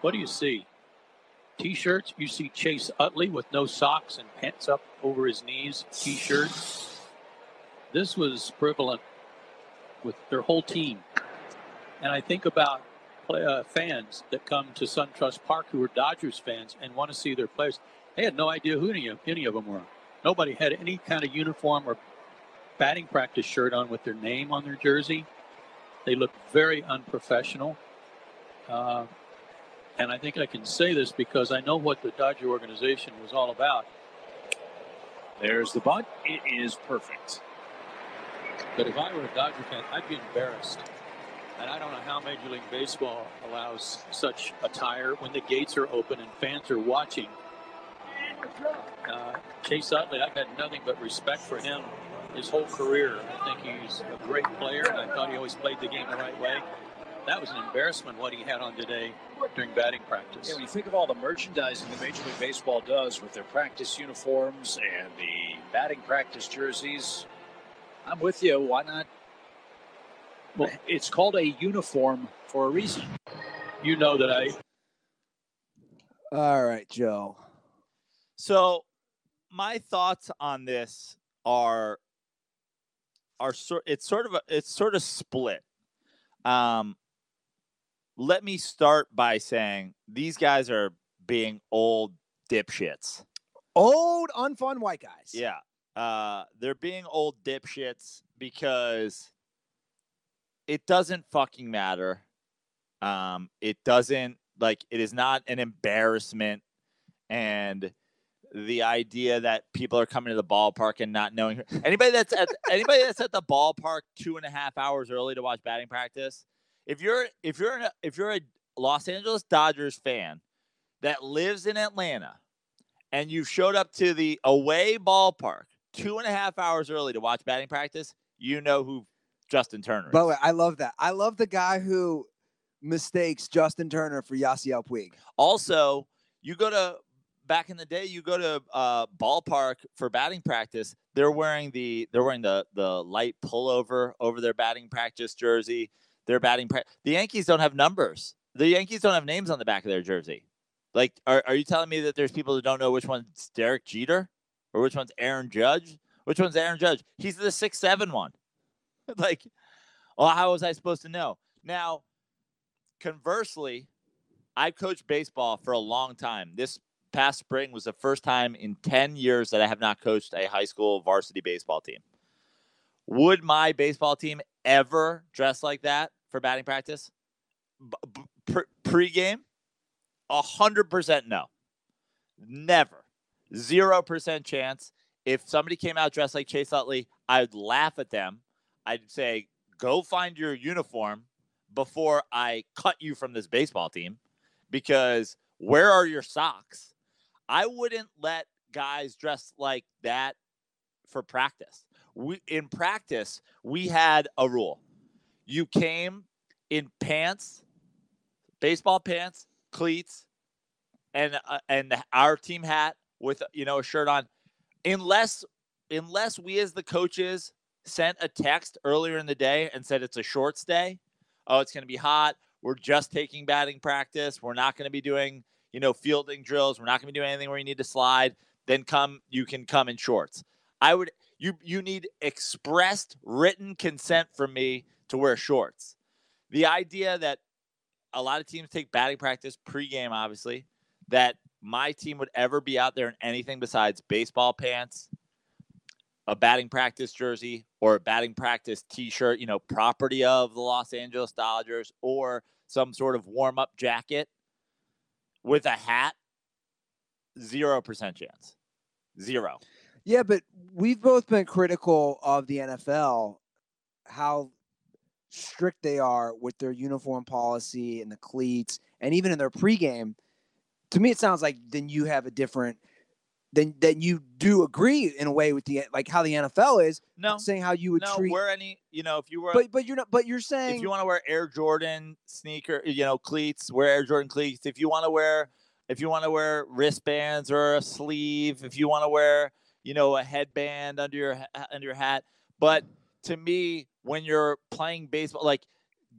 What do you see? T-shirts. You see Chase Utley with no socks and pants up over his knees. T-shirt. This was prevalent with their whole team. And I think about play, uh, fans that come to SunTrust Park who are Dodgers fans and want to see their players. They had no idea who any of, any of them were. Nobody had any kind of uniform or batting practice shirt on with their name on their jersey. They looked very unprofessional. Uh, and I think I can say this because I know what the Dodger organization was all about. There's the bunt. It is perfect. But if I were a Dodger fan, I'd be embarrassed. And I don't know how Major League Baseball allows such attire when the gates are open and fans are watching. Uh, Chase Utley, I've had nothing but respect for him his whole career. I think he's a great player, and I thought he always played the game the right way. That was an embarrassment what he had on today during batting practice. Yeah, when you think of all the merchandising that Major League Baseball does with their practice uniforms and the batting practice jerseys, I'm with you. Why not? Well, it's called a uniform for a reason. You know that I All right, Joe. So, my thoughts on this are are sort. It's sort of a, it's sort of split. Um, let me start by saying these guys are being old dipshits. Old unfun white guys. Yeah. Uh, they're being old dipshits because it doesn't fucking matter. Um, it doesn't like it is not an embarrassment, and the idea that people are coming to the ballpark and not knowing anybody that's at anybody that's at the ballpark two and a half hours early to watch batting practice. If you're if you're an, if you're a Los Angeles Dodgers fan that lives in Atlanta and you've showed up to the away ballpark two and a half hours early to watch batting practice, you know who Justin Turner is. By the way, I love that. I love the guy who mistakes Justin Turner for Yasiel Puig. Also, you go to back in the day, you go to uh, ballpark for batting practice. They're wearing the they're wearing the the light pullover over their batting practice jersey. Their batting pra- the Yankees don't have numbers. The Yankees don't have names on the back of their jersey. Like, are, are you telling me that there's people who don't know which one's Derek Jeter or which one's Aaron Judge? Which one's Aaron Judge? He's the six seven one. like, Well, how was I supposed to know? Now, conversely, I've coached baseball for a long time. This past spring was the first time in 10 years that I have not coached a high school varsity baseball team. Would my baseball team ever dress like that for batting practice? A hundred percent no. Never. Zero percent chance. If somebody came out dressed like Chase Utley, I'd laugh at them. I'd say, go find your uniform before I cut you from this baseball team because where are your socks? I wouldn't let guys dress like that for practice. We in practice, we had a rule. You came in pants, baseball pants, cleats, and uh, and our team hat with you know a shirt on, unless unless we as the coaches sent a text earlier in the day and said it's a short stay. Oh, it's going to be hot. We're just taking batting practice. We're not going to be doing you know fielding drills. We're not going to be doing anything where you need to slide. Then come you can come in shorts. I would you you need expressed written consent from me to wear shorts. The idea that a lot of teams take batting practice pregame, obviously, that my team would ever be out there in anything besides baseball pants, a batting practice jersey, or a batting practice t-shirt, you know, property of the Los Angeles Dodgers, or some sort of warm-up jacket with a hat, zero percent chance. Zero. Yeah, but we've both been critical of the NFL, how strict they are with their uniform policy and the cleats, and even in their pregame. To me, it sounds like then you have a different. Then, then you do agree in a way with the like how the NFL is No, saying how you would treat. no. treat. Wear any, you know, if you were, But but you're not. But you're saying if you want to wear Air Jordan sneaker, you know, cleats, wear Air Jordan cleats. If you want to wear, if you want to wear wristbands or a sleeve, if you want to wear, you know, a headband under your under your hat. But to me, when you're playing baseball, like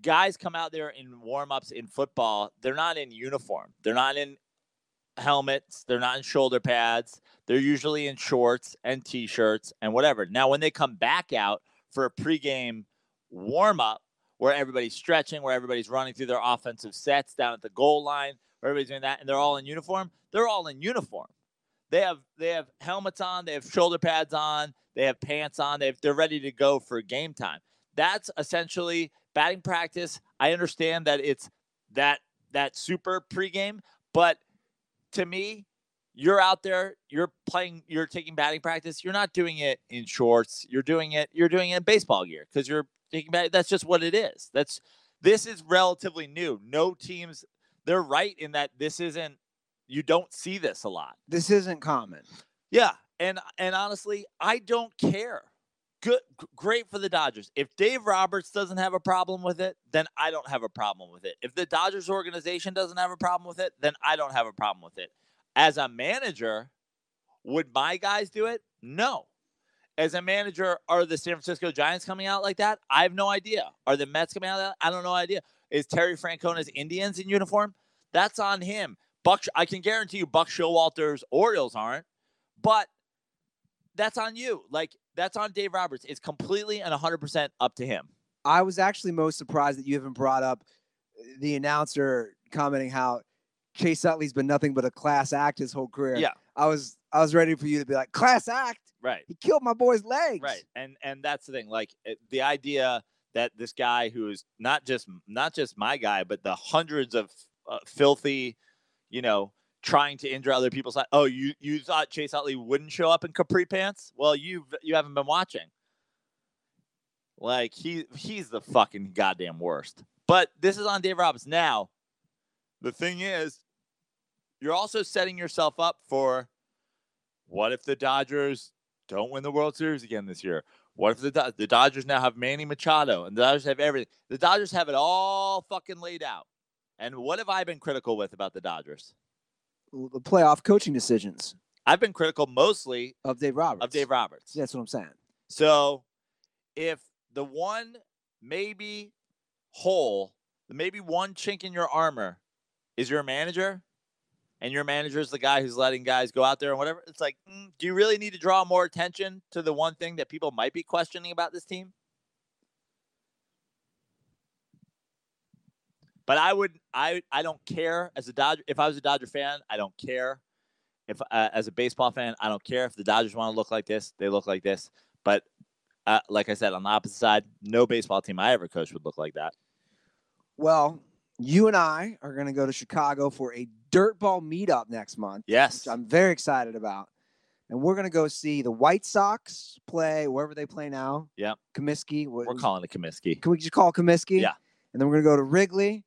guys come out there in warm-ups in football, they're not in uniform. They're not in helmets. They're not in shoulder pads. They're usually in shorts and t-shirts and whatever. Now, when they come back out for a pregame warm-up, where everybody's stretching, where everybody's running through their offensive sets down at the goal line, where everybody's doing that, and they're all in uniform. They're all in uniform. They have they have helmets on, they have shoulder pads on, they have pants on, they have, they're ready to go for game time. That's essentially batting practice. I understand that it's that that super pregame, but to me, you're out there, you're playing, you're taking batting practice. You're not doing it in shorts. You're doing it. You're doing it in baseball gear because you're taking back. That's just what it is. That's this is relatively new. No teams. They're right in that this isn't. You don't see this a lot. this isn't common. Yeah, and and honestly, I don't care. Good, great for the Dodgers. If Dave Roberts doesn't have a problem with it, then I don't have a problem with it. If the Dodgers organization doesn't have a problem with it, then I don't have a problem with it. As a manager, would my guys do it? No. As a manager, are the San Francisco Giants coming out like that? I have no idea. Are the Mets coming out like that? I don't know idea. Is Terry Francona's Indians in uniform? That's on him. Buck, I can guarantee you, Buck Showalter's Orioles aren't, but that's on you. Like that's on Dave Roberts. It's completely and 100% up to him. I was actually most surprised that you haven't brought up uh, the announcer commenting how Chase Utley's been nothing but a class act his whole career. Yeah. I was I was ready for you to be like class act. Right. He killed my boy's legs. Right. And and that's the thing. Like it- the idea that this guy who is not just not just my guy, but the hundreds of uh, filthy, you know, trying to injure other people's lives. Oh, you you thought Chase Utley wouldn't show up in capri pants? Well, you you haven't been watching. Like he he's the fucking goddamn worst. But this is on Dave Roberts. Now, the thing is, you're also setting yourself up for what if the Dodgers don't win the World Series again this year? What if the the Dodgers now have Manny Machado and the Dodgers have everything? The Dodgers have it all fucking laid out. And what have I been critical with about the Dodgers? The playoff coaching decisions I've been critical mostly of Dave Roberts. of Dave Roberts. That's what I'm saying. So if the one maybe hole, the maybe one chink in your armor is your manager, and your manager is the guy who's letting guys go out there and whatever, it's like, mm, do you really need to draw more attention to the one thing that people might be questioning about this team? But I would I I don't care as a Dodger. If I was a Dodger fan, I don't care. If uh, as a baseball fan, I don't care if the Dodgers want to look like this, they look like this. But uh, like I said, on the opposite side, no baseball team I ever coached would look like that. Well, you and I are going to go to Chicago for a dirtball meetup next month. Yes, which I'm very excited about. And we're going to go see the White Sox play wherever they play now. Yep. Comiskey. what we're calling it Comiskey. Can we just call it Comiskey? Yeah. And then we're going to go to Wrigley.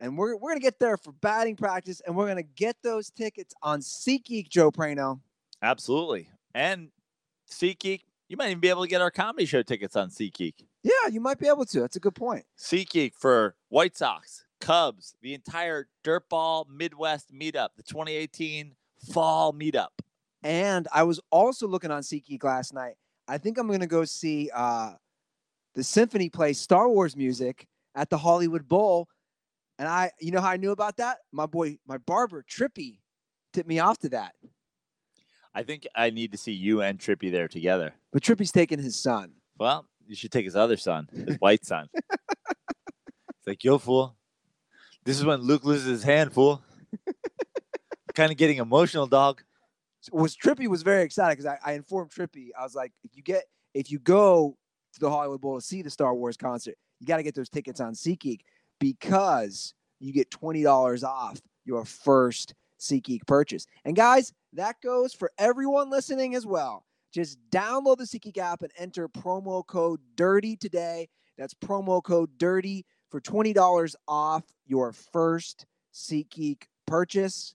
And we're, we're going to get there for batting practice. And we're going to get those tickets on SeatGeek, Joe Prano. Absolutely. And SeatGeek, you might even be able to get our comedy show tickets on SeatGeek. Yeah, you might be able to. That's a good point. SeatGeek for White Sox, Cubs, the entire Dirtball Midwest meetup, the 2018 fall meetup. And I was also looking on SeatGeek last night. I think I'm going to go see uh, the symphony play Star Wars music at the Hollywood Bowl. And I, you know how I knew about that? My boy, my barber, Trippy, tipped me off to that. I think I need to see you and Trippy there together. But Trippy's taking his son. Well, you should take his other son, his white son. it's like, yo, fool. This is when Luke loses his hand, fool. kind of getting emotional, dog. was Trippy was very excited because I, I informed Trippy. I was like, if you get if you go to the Hollywood Bowl to see the Star Wars concert, you got to get those tickets on SeatGeek because you get twenty dollars off your first SeatGeek purchase. And guys, that goes for everyone listening as well. Just download the SeatGeek app and enter promo code DIRTY today. That's promo code DIRTY for twenty dollars off your first SeatGeek purchase.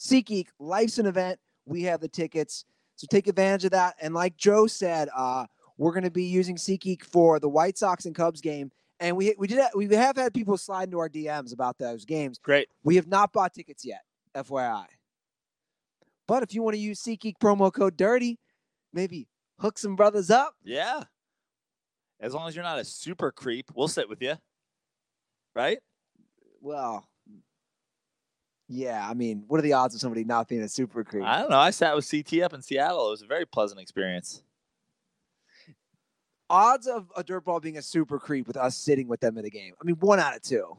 SeatGeek, life's an event we have the tickets. So take advantage of that. And like Joe said, uh, we're going to be using SeatGeek for the White Sox and Cubs game. And we we did we have had people slide into our DMs about those games. Great. We have not bought tickets yet, FYI. But if you want to use SeatGeek promo code Dirty, maybe hook some brothers up. Yeah. As long as you're not a super creep, we'll sit with you. Right? Well, yeah. I mean, what are the odds of somebody not being a super creep? I don't know. I sat with CT up in Seattle. It was a very pleasant experience. Odds of a dirtball being a super creep with us sitting with them in the game. I mean, one out of two.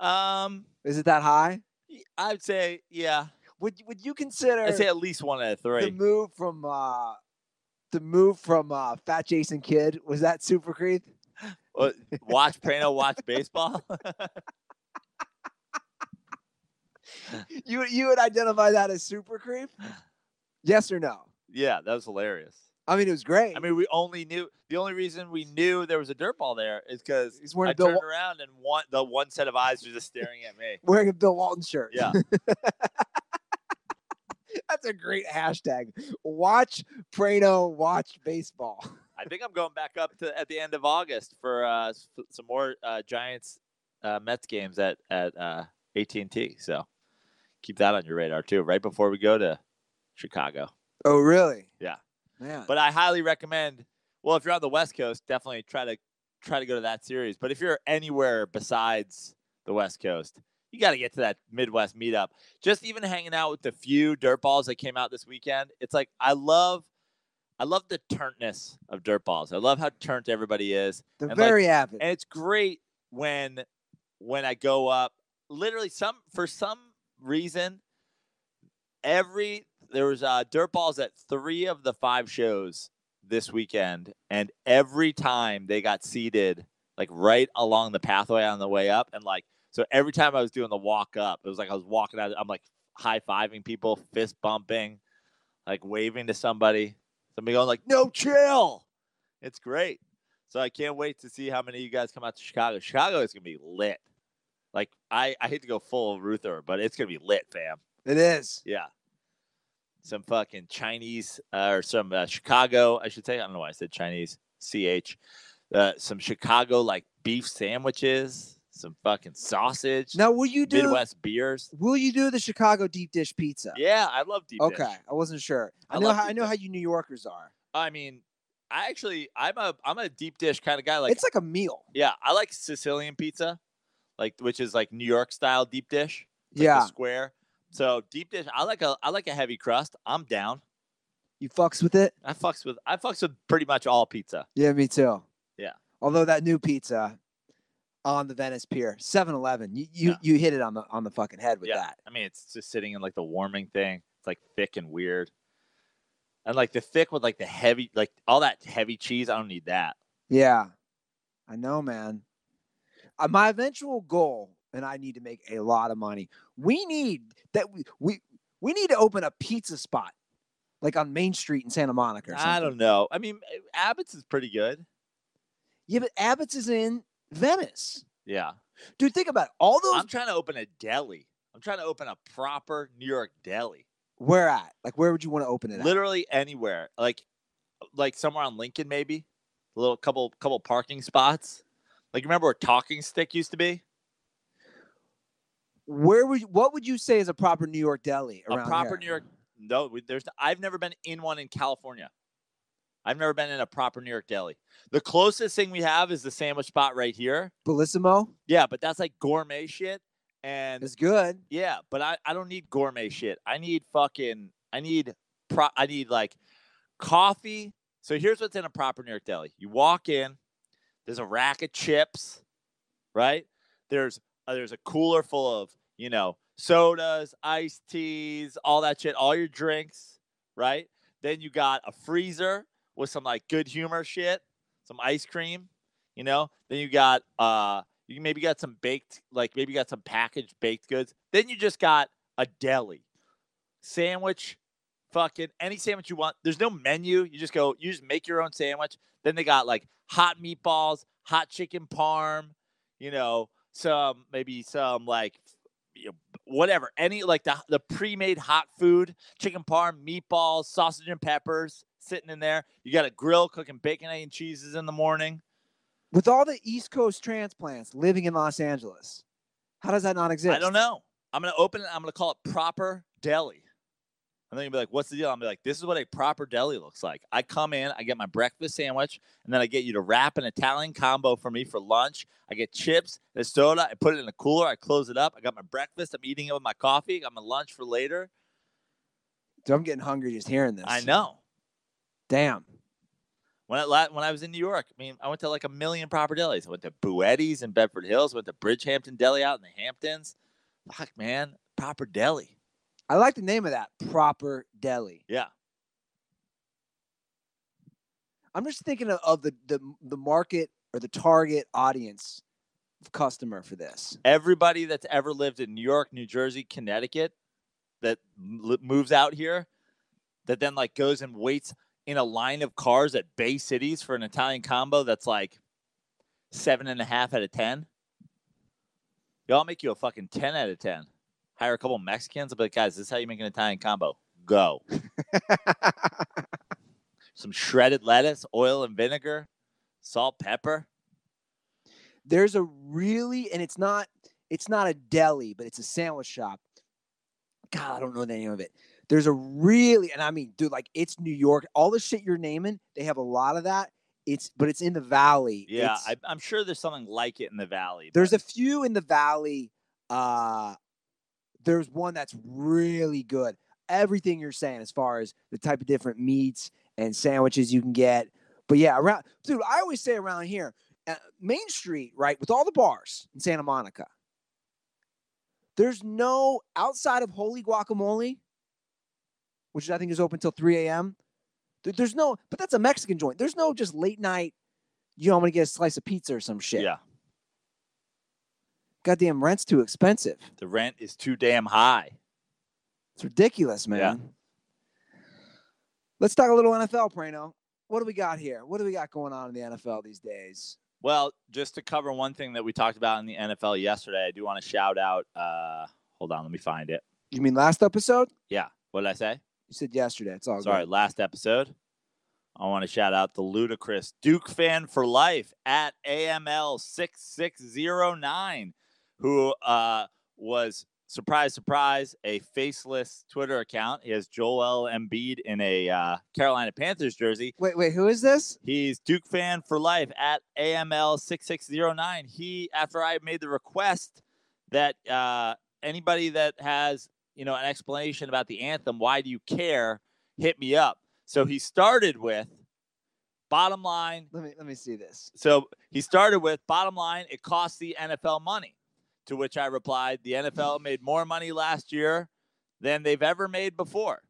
Um, Is it that high? I'd say, yeah. Would would you consider I'd say at least one out of three. the move from uh the move from uh Fat Jason Kidd was that super creep? What, watch Prano watch baseball. You you would identify that as super creep? Yes or no? yeah, that was hilarious. I mean, it was great. I mean, we only knew the only reason we knew there was a dirt ball there is because he's wearing I Bill turned Wa- around and one the one set of eyes was just staring at me. wearing a Bill Walton shirt. Yeah, That's a great hashtag. Watch Prano watch baseball. I think I'm going back up to at the end of August for uh, some more uh, Giants uh, Mets games at at uh, AT&T. So keep that on your radar too. Right before we go to Chicago. Oh, really? Yeah. But I highly recommend. Well, if you're on the West Coast, definitely try to try to go to that series. But if you're anywhere besides the West Coast, you got to get to that Midwest meetup. Just even hanging out with the few dirt balls that came out this weekend. It's like I love, I love the turntness of dirt balls. I love how turnt everybody is, They're and, like, very avid. and it's great when when I go up. Literally, some for some reason, every there was uh, dirt balls at three of the five shows this weekend, and every time they got seated like right along the pathway on the way up, and like so every time I was doing the walk up, it was like I was walking out. I'm like high fiving people, fist bumping, like waving to somebody. Somebody going like, "No, chill." It's great. So I can't wait to see how many of you guys come out to Chicago. Chicago is gonna be lit. Like I, I hate to go full Ruther, but it's gonna be lit, fam. it is. Yeah. Some fucking Chinese uh, or some uh, Chicago, I should say. I don't know why I said Chinese. CH. Uh, some Chicago like beef sandwiches, some fucking sausage, Now, will you do? Midwest beers. Will you do the Chicago deep dish pizza? Yeah, I love deep dish. Okay, I wasn't sure. I, I know how I know dish. how you New Yorkers are. I mean, I actually, I'm a, I'm a deep dish kind of guy. Like, it's like a meal. yeah, I like Sicilian pizza, like which is like New York style deep dish. Like the yeah, square. So deep dish, I like a, I like a heavy crust. I'm down. you fucks with it. I fucks with, I fucks with pretty much all pizza. Yeah, me too. Yeah. Although that new pizza, on the Venice Pier. 7-Eleven. You you, Yeah. you hit it on the on the fucking head with yeah. that. I mean, it's just sitting in like the warming thing. It's like thick and weird. And like the thick with like the heavy, like all that heavy cheese. I don't need that. Yeah. I know, man. Uh, my eventual goal, and I need to make a lot of money. We need that we we, we need to open a pizza spot like on Main Street in Santa Monica. Or I don't know. I mean, Abbott's is pretty good. Yeah, but Abbott's is in Venice. Yeah. Dude, think about it. all those I'm trying to open a deli. I'm trying to open a proper New York deli. where at? Like where would you want to open it at? Literally anywhere. Like like somewhere on Lincoln maybe. A little couple couple parking spots. Like remember where Talking Stick used to be? Where would you, what would you say is a proper New York deli around a proper here? New York No, there's I've never been in one in California. I've never been in a proper New York deli. The closest thing we have is the sandwich spot right here. Bellissimo Yeah, but that's like gourmet shit. And it's good. Yeah, but I, I don't need gourmet shit. I need fucking I need pro I need like coffee. So here's what's in a proper New York deli. You walk in, there's a rack of chips, right? There's uh, there's a cooler full of, you know, sodas, iced teas, all that shit, all your drinks, right? Then you got a freezer with some like good humor shit, some ice cream, you know? Then you got uh you maybe got some baked, like maybe got some packaged baked goods. Then you just got a deli, sandwich, fucking any sandwich you want. There's no menu. You just go, you just make your own sandwich. Then they got like hot meatballs, hot chicken parm, you know, some maybe some like you know, whatever, any like the the pre-made hot food, chicken parm, meatballs, sausage and peppers sitting in there. You got a grill cooking bacon, egg, and cheeses in the morning. With all the East Coast transplants living in Los Angeles, how does that not exist? I don't know. I'm gonna open it. I'm gonna call it proper deli. And then you'll be like, "What's the deal?" I'm be like, "This is what a proper deli looks like." I come in, I get my breakfast sandwich, and then I get you to wrap an Italian combo for me for lunch. I get chips, the soda. I put it in a cooler. I close it up. I got my breakfast. I'm eating it with my coffee. I got my lunch for later. Dude, I'm getting hungry just hearing this. I know. Damn. When I when I was in New York, I mean, I went to like a million proper delis. I went to Buetti's in Bedford Hills. Went to Bridgehampton Deli out in the Hamptons. Fuck, man, proper deli. I like the name of that proper deli. Yeah. I'm just thinking of, of the, the the market or the target audience of customer for this. everybody that's ever lived in New York, New Jersey, Connecticut that li- moves out here that then like goes and waits in a line of cars at Bay Cities for an Italian combo that's like seven and a half out of ten. Y'all make you a fucking ten out of ten. Hire a couple Mexicans. I'll be like, guys, this is how you make an Italian combo. Go. Some shredded lettuce, oil and vinegar, salt, pepper. There's a really and it's not it's not a deli, but it's a sandwich shop. God, I don't know the name of it. There's a really and I mean, dude, like it's New York. All the shit you're naming, they have a lot of that. It's but it's in the valley. Yeah, It's- I, I'm sure there's something like it in the valley. There's but- a few in the valley. Uh there's one that's really good. Everything you're saying as far as the type of different meats and sandwiches you can get. But yeah, around dude, I always say around here, uh, Main Street, right, with all the bars in Santa Monica. There's no outside of Holy Guacamole, which I think is open till 3 a.m. there- there's no, but that's a Mexican joint. There's no just late night, you know, I'm gonna get a slice of pizza or some shit. Yeah, Goddamn rent's too expensive. the rent is too damn high. It's ridiculous, man. Yeah. Let's talk a little NFL, Prano. What do we got here? What do we got going on in the NFL these days? Well, just to cover one thing that we talked about in the NFL yesterday, I do want to shout out. Uh, hold on, let me find it. You mean last episode? Yeah, what did I say? You said yesterday. It's all Sorry, good. last episode. I want to shout out the ludicrous Duke fan for life at AML six six zero nine, who uh, was surprise surprise a faceless Twitter account. He has Joel Embiid in a uh, Carolina Panthers jersey. Wait, wait, who is this? He's Duke fan for life at AML six six zero nine. He after I made the request that uh, anybody that has you know an explanation about the anthem, why do you care? Hit me up. So he started with bottom line. Let me let me see this. So he started with bottom line, it costs the NFL money. To which I replied, the NFL made more money last year than they've ever made before.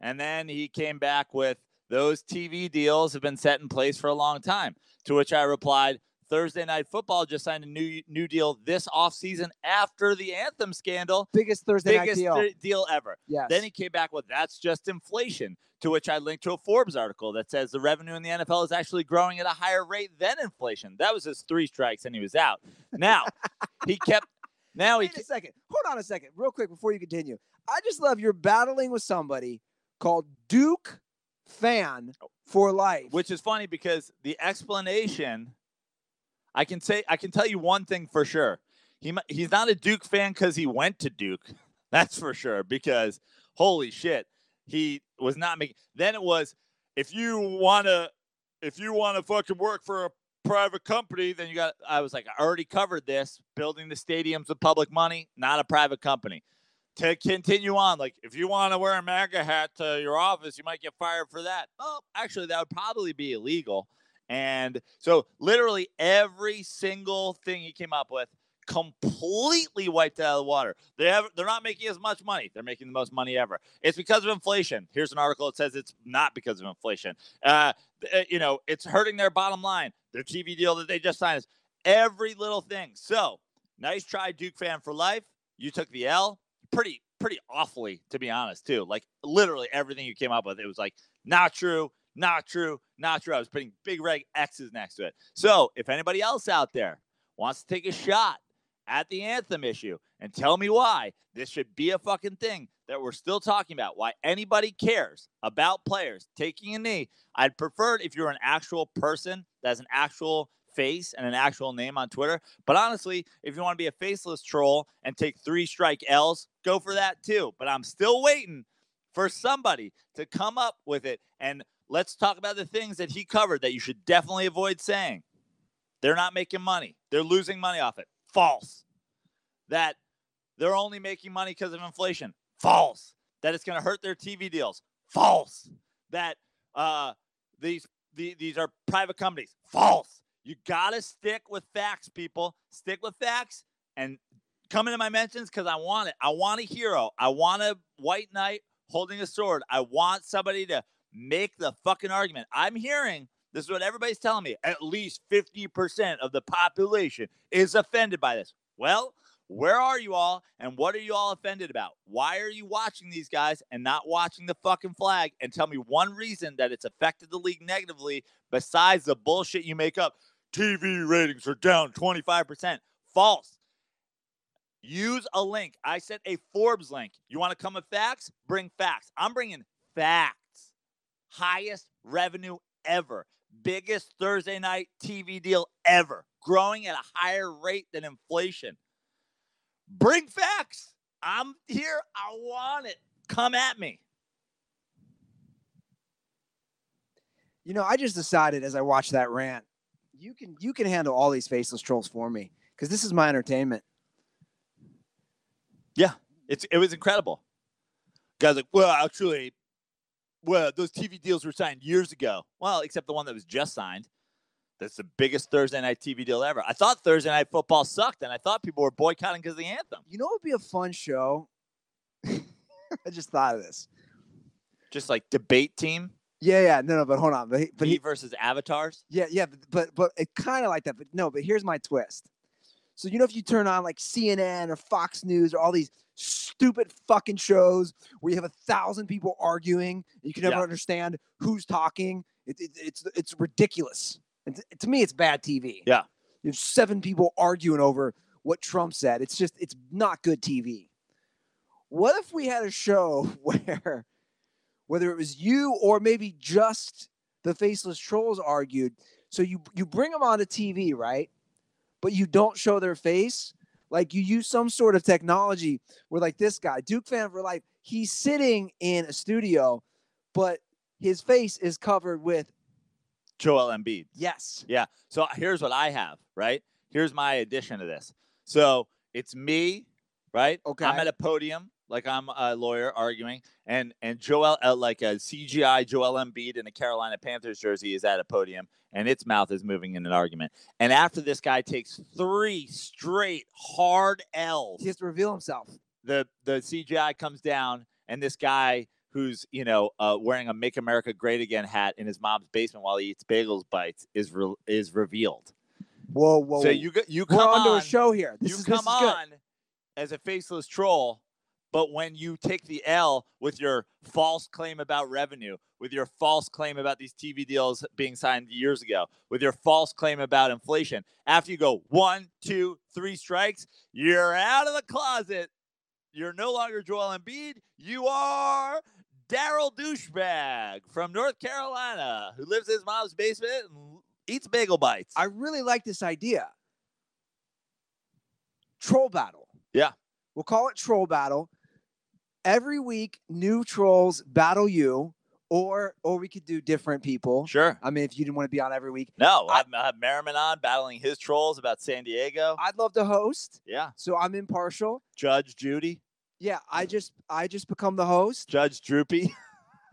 And then he came back with those TV deals have been set in place for a long time. To which I replied, Thursday Night Football just signed a new new deal this offseason after the Anthem scandal. Biggest Thursday night Biggest deal. th- deal ever. yes. Then he came back with that's just inflation. To which I linked to a Forbes article that says the revenue in the NFL is actually growing at a higher rate than inflation. That was his three strikes and he was out. Now he kept. Now he Wait a second. Hold on a second, real quick before you continue. I just love you're battling with somebody called Duke Fan oh. for life. which is funny because the explanation I can say I can tell you one thing for sure. He he's not a Duke fan cuz he went to Duke. That's for sure because holy shit, he was not making Then it was if you want to if you want to fucking work for a private company, then you got I was like I already covered this, building the stadiums with public money, not a private company. To continue on, like if you want to wear a MAGA hat to your office, you might get fired for that. Oh, actually, that would probably be illegal. And so, literally, every single thing he came up with completely wiped out of the water. They have, they're not making as much money. They're making the most money ever. It's because of inflation. Here's an article that says it's not because of inflation. Uh, you know, it's hurting their bottom line. Their TV deal that they just signed is every little thing. So, nice try, Duke fan for life. You took the L pretty pretty awfully to be honest too like literally everything you came up with it was like not true not true not true i was putting big red x's next to it so if anybody else out there wants to take a shot at the anthem issue and tell me why this should be a fucking thing that we're still talking about why anybody cares about players taking a knee i'd prefer it if you're an actual person that's an actual face and an actual name on Twitter. But honestly, if you want to be a faceless troll and take three strike L's, go for that too. But I'm still waiting for somebody to come up with it. And let's talk about the things that he covered that you should definitely avoid saying. They're not making money, they're losing money off it. False. That they're only making money because of inflation. False. That it's going to hurt their TV deals. False. That uh, these the, these are private companies. False. You gotta stick with facts, people. Stick with facts and come into my mentions because I want it. I want a hero. I want a white knight holding a sword. I want somebody to make the fucking argument. I'm hearing this is what everybody's telling me. At least 50% of the population is offended by this. Well, where are you all and what are you all offended about? Why are you watching these guys and not watching the fucking flag? And tell me one reason that it's affected the league negatively besides the bullshit you make up. TV ratings are down 25%. False. Use a link. I said a Forbes link. You want to come with facts? Bring facts. I'm bringing facts. Highest revenue ever. Biggest Thursday night TV deal ever. Growing at a higher rate than inflation. Bring facts. I'm here. I want it. Come at me. You know, I just decided as I watched that rant, you can you can handle all these faceless trolls for me because this is my entertainment. Yeah, it's it was incredible. Guys like, well, actually, well, those TV deals were signed years ago. Well, except the one that was just signed. That's the biggest Thursday night TV deal ever. I thought Thursday night football sucked, and I thought people were boycotting because of the anthem. You know what would be a fun show? I just thought of this. Just like debate team, Yeah, yeah, no, no, but hold on, but he, but he, versus avatars. yeah, yeah, but but, but it kind of like that. But no, but here's my twist. So you know, if you turn on like CNN or Fox News or all these stupid fucking shows where you have a thousand people arguing, and you can never Yeah. understand who's talking. It, it, it's it's ridiculous. And to me, it's bad TV. Yeah. you have seven people arguing over what Trump said. It's just it's not good TV. What if we had a show where, whether it was you or maybe just the faceless trolls argued, so you you bring them on onto TV, right? But you don't show their face. Like you use some sort of technology where, like this guy, Duke fan for life, he's sitting in a studio, but his face is covered with Joel Embiid. yes. Yeah. So here's what I have, right? Here's my addition to this. So it's me, right? Okay. I'm at a podium like I'm a lawyer arguing, and and Joel uh, like a CGI Joel Embiid in a Carolina Panthers jersey is at a podium, and its mouth is moving in an argument. And after this guy takes three straight hard L's, He has to reveal himself. the the CGI comes down, and this guy who's you know uh, wearing a "Make America Great Again" hat in his mom's basement while he eats bagels bites is re- is revealed. Whoa, whoa. So you you we're come onto a show here. This you is come is good. on as a faceless troll, but when you take the L with your false claim about revenue, with your false claim about these TV deals being signed years ago, with your false claim about inflation, after you go one, two, three strikes, you're out of the closet. You're no longer Joel Embiid. You are Daryl Douchebag from North Carolina who lives in his mom's basement and eats bagel bites. I really like this idea. Troll battle. Yeah. We'll call it troll battle. Every week, new trolls battle you, or or we could do different people. sure. I mean, if you didn't want to be on every week, No, I- have Merriman on battling his trolls about San Diego. I'd love to host. yeah, So I'm impartial. Judge Judy, Yeah, I just I just become the host, Judge Droopy.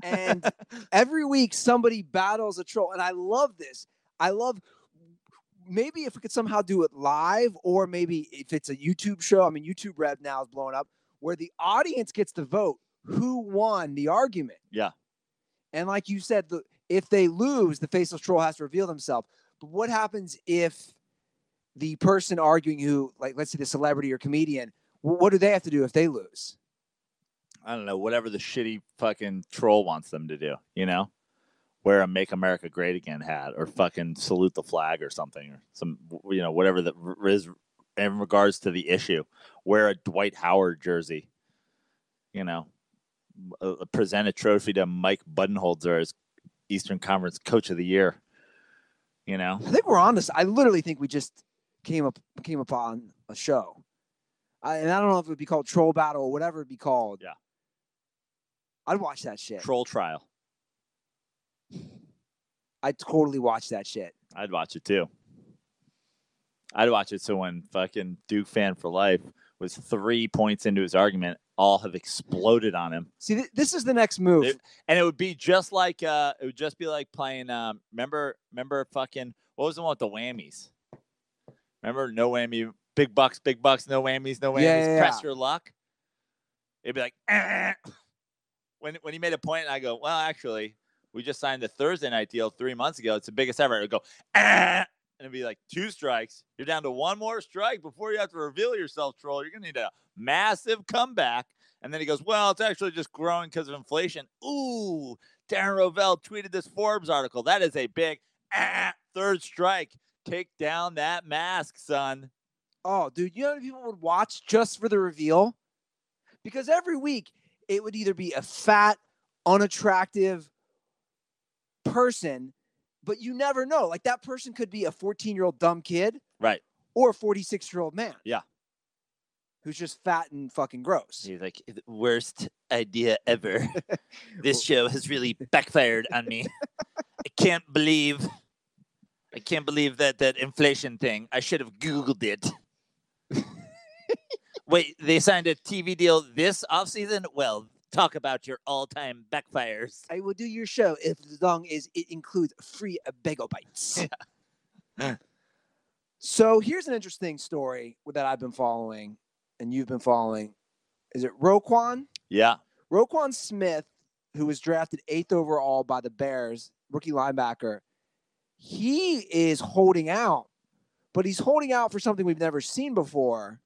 and every week somebody battles a troll, and I love this. I love maybe if we could somehow do it live, or maybe if it's a YouTube show. I mean, YouTube Red now is blowing up, where the audience gets to vote who won the argument. Yeah. And like you said, the, if they lose, the faceless troll has to reveal themselves. But what happens if the person arguing, who like let's say the celebrity or comedian, what do they have to do if they lose? I don't know, whatever the shitty fucking troll wants them to do, you know? Wear a Make America Great Again hat or fucking salute the flag or something or some, you know, whatever that r- is in regards to the issue. Wear a Dwight Howard jersey, you know, uh, present a trophy to Mike Budenholzer as Eastern Conference Coach of the Year, you know? I think we're on this. I literally think we just came up came upon a show, I, and I don't know if it would be called Troll Battle or whatever it'd be called. Yeah. I'd watch that shit. Troll trial. I'd totally watch that shit. I'd watch it too. I'd watch it so when fucking Duke fan for life was three points into his argument, all have exploded on him. See, th- this is the next move. It- And it would be just like uh it would just be like playing um remember remember fucking what was the one with the whammies? Remember no whammy, big bucks, big bucks, no whammies, no whammies, Yeah, yeah, press yeah. your luck. It'd be like "Eh." when when he made a point and I go, Well, actually, we just signed the Thursday night deal three months ago. It's the biggest ever. It would go, "Eh." and it'd be like two strikes. You're down to one more strike before you have to reveal yourself, troll. You're gonna need a massive comeback. And then he goes, Well, it's actually just growing because of inflation. Ooh, Darren Rovell tweeted this Forbes article. That is a big "Ah," third strike. Take down that mask, son. oh, dude, you know how many people would watch just for the reveal? Because every week it would either be a fat, unattractive person, but you never know. Like that person could be a 14 year old dumb kid Right. or a 46 year old man. Yeah. Who's just fat and fucking gross. He's like, worst idea ever. this show has really backfired on me. I can't believe I can't believe that that inflation thing. I should have Googled it. Wait, they signed a TV deal this offseason? Well, talk about your all-time backfires. I will do your show if as long as it includes free bagel bites. so here's an interesting story that I've been following and you've been following. Is it Roquan? Yeah. Roquan Smith, who was drafted eighth overall by the Bears, rookie linebacker, he is holding out, but he's holding out for something we've never seen before.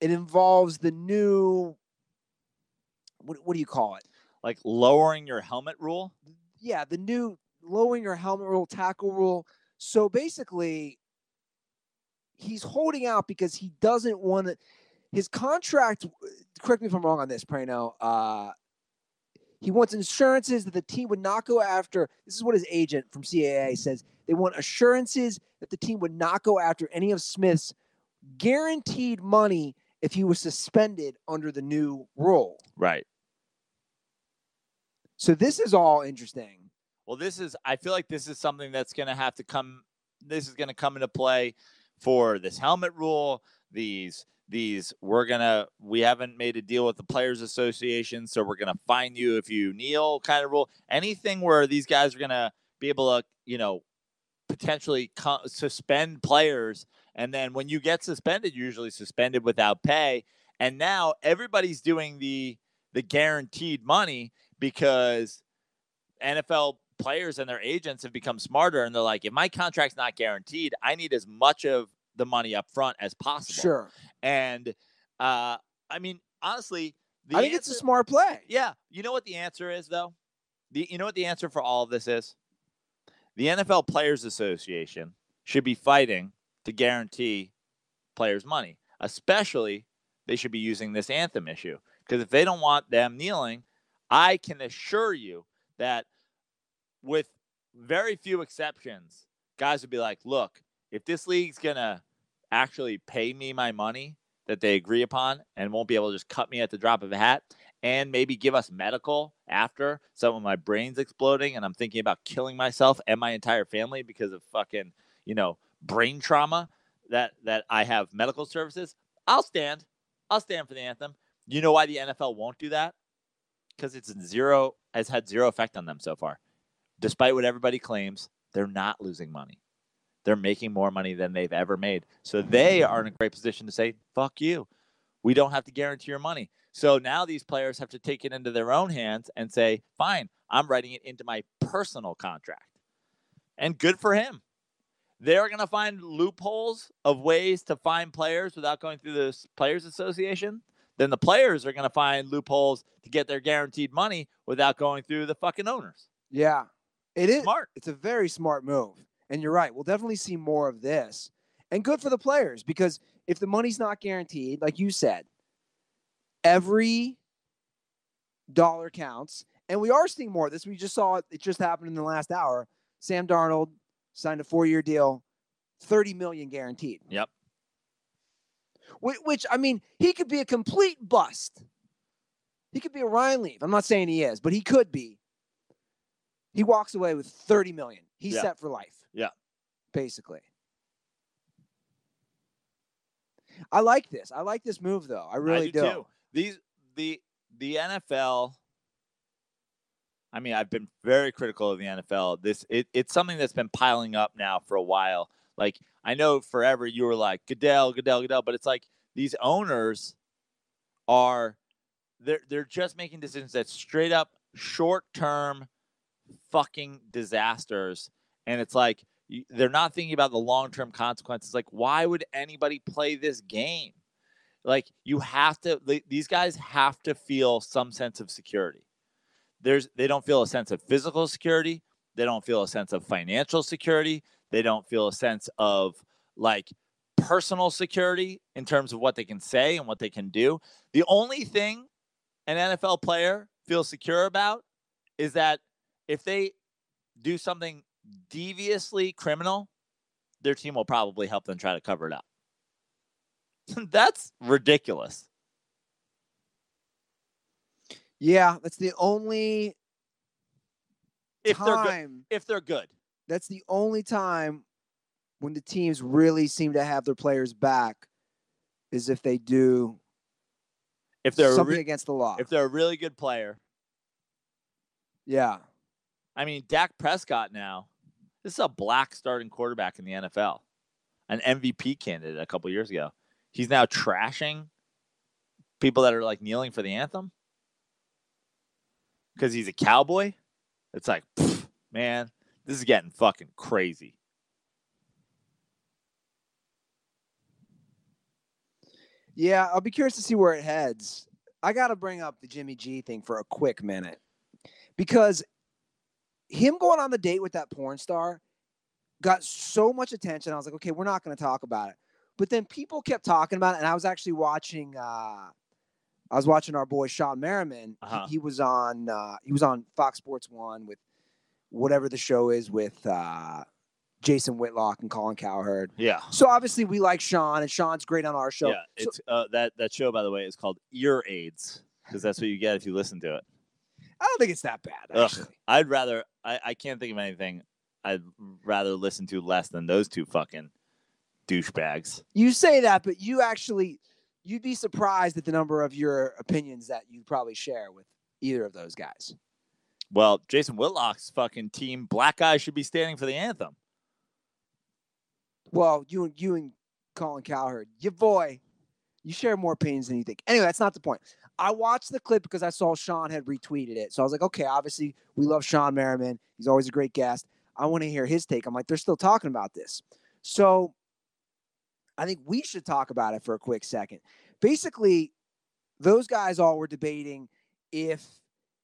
It involves the new, what, what do you call it? Like lowering your helmet rule. yeah, the new lowering your helmet rule, tackle rule. So basically, he's holding out because he doesn't want to. His contract. Correct me if I'm wrong on this, Prano. Uh, he wants insurances that the team would not go after. This is what his agent from CAA says. They want assurances that the team would not go after any of Smith's guaranteed money if he was suspended under the new rule. Right. So this is all interesting. Well, this is I feel like this is something that's going to have to come this is going to come into play for this helmet rule, these these we're gonna we haven't made a deal with the players association so we're gonna fine you if you kneel kind of rule anything where these guys are gonna be able to you know potentially co- suspend players and then when you get suspended you're usually suspended without pay and now everybody's doing the the guaranteed money because NFL players and their agents have become smarter and they're like if my contract's not guaranteed I need as much of the money up front as possible Sure. and uh, I mean, honestly, the I think it's a smart play. Yeah, you know what the answer is though. The you know what the answer for all of this is. The NFL Players Association should be fighting to guarantee players money. Especially, they should be using this anthem issue because if they don't want them kneeling, I can assure you that with very few exceptions, guys would be like, "Look, if this league's gonna actually pay me my money that they agree upon and won't be able to just cut me at the drop of a hat and maybe give us medical after some of my brain's exploding and I'm thinking about killing myself and my entire family because of fucking, you know, brain trauma that that I have medical services, I'll stand. I'll stand for the anthem. You know why the NFL won't do that? Because it's zero has had zero effect on them so far. Despite what everybody claims, they're not losing money they're making more money than they've ever made. So they are in a great position to say, fuck you. We don't have to guarantee your money. So now these players have to take it into their own hands and say, fine, I'm writing it into my personal contract. And good for him. They're going to find loopholes of ways to find players without going through the Players Association. Then the players are going to find loopholes to get their guaranteed money without going through the fucking owners. Yeah. It is Smart. it's a very smart move. And you're right. We'll definitely see more of this. And good for the players because if the money's not guaranteed, like you said, every dollar counts. And we are seeing more of this. We just saw it, it just happened in the last hour. Sam Darnold signed a four-year deal, 30 million guaranteed. Yep. Which, which I mean, he could be a complete bust. He could be a Ryan Leaf. I'm not saying he is, but he could be. He walks away with 30 million. He's Yeah. set for life. Yeah. Basically. I like this. I like this move though. I really I do, too. These the the NFL. I mean, I've been very critical of the NFL. This it, it's something that's been piling up now for a while. Like I know forever you were like Goodell, Goodell, Goodell, but it's like these owners are they're they're just making decisions that straight up short term fucking disasters, and it's like they're not thinking about the long term consequences. Like, why would anybody play this game? Like, you have to. These guys have to feel some sense of security. There's they don't feel a sense of physical security. They don't feel a sense of financial security. They don't feel a sense of like personal security in terms of what they can say and what they can do. The only thing an NFL player feels secure about is that if they do something deviously criminal, their team will probably help them try to cover it up. That's ridiculous. Yeah, that's the only If they're good, if they're good. That's the only time when the teams really seem to have their players back is if they do If they're something re- against the law. if they're a really good player. yeah. I mean, Dak Prescott now. This is a black starting quarterback in the NFL, an MVP candidate a couple years ago. He's now trashing people that are like kneeling for the anthem because he's a cowboy. It's like, pff, man, this is getting fucking crazy. Yeah, I'll be curious to see where it heads. I got to bring up the Jimmy G thing for a quick minute because him going on the date with that porn star got so much attention. I was like, okay, we're not going to talk about it. But then people kept talking about it, and I was actually watching. Uh, I was watching our boy Shawne Merriman. He- Uh-huh. He, was on. Uh, he was on Fox Sports One with whatever the show is with uh, Jason Whitlock and Colin Cowherd. Yeah. So obviously we like Sean, and Sean's great on our show. yeah. So- It's uh, that that show, by the way, is called Ear Aids because that's what you get if you listen to it. I don't think it's that bad, Ugh. actually. I'd rather. I, I can't think of anything. I'd rather listen to less than those two fucking douchebags. You say that, but you actually you'd be surprised at the number of your opinions that you probably share with either of those guys. Well, Jason Whitlock's fucking team, black guys should be standing for the anthem. Well, you and you and Colin Cowherd, your boy, you share more opinions than you think. Anyway, that's not the point. I watched the clip because I saw Sean had retweeted it. So I was like, okay, obviously we love Shawne Merriman. He's always a great guest. I want to hear his take. I'm like, they're still talking about this. So I think we should talk about it for a quick second. Basically, those guys all were debating if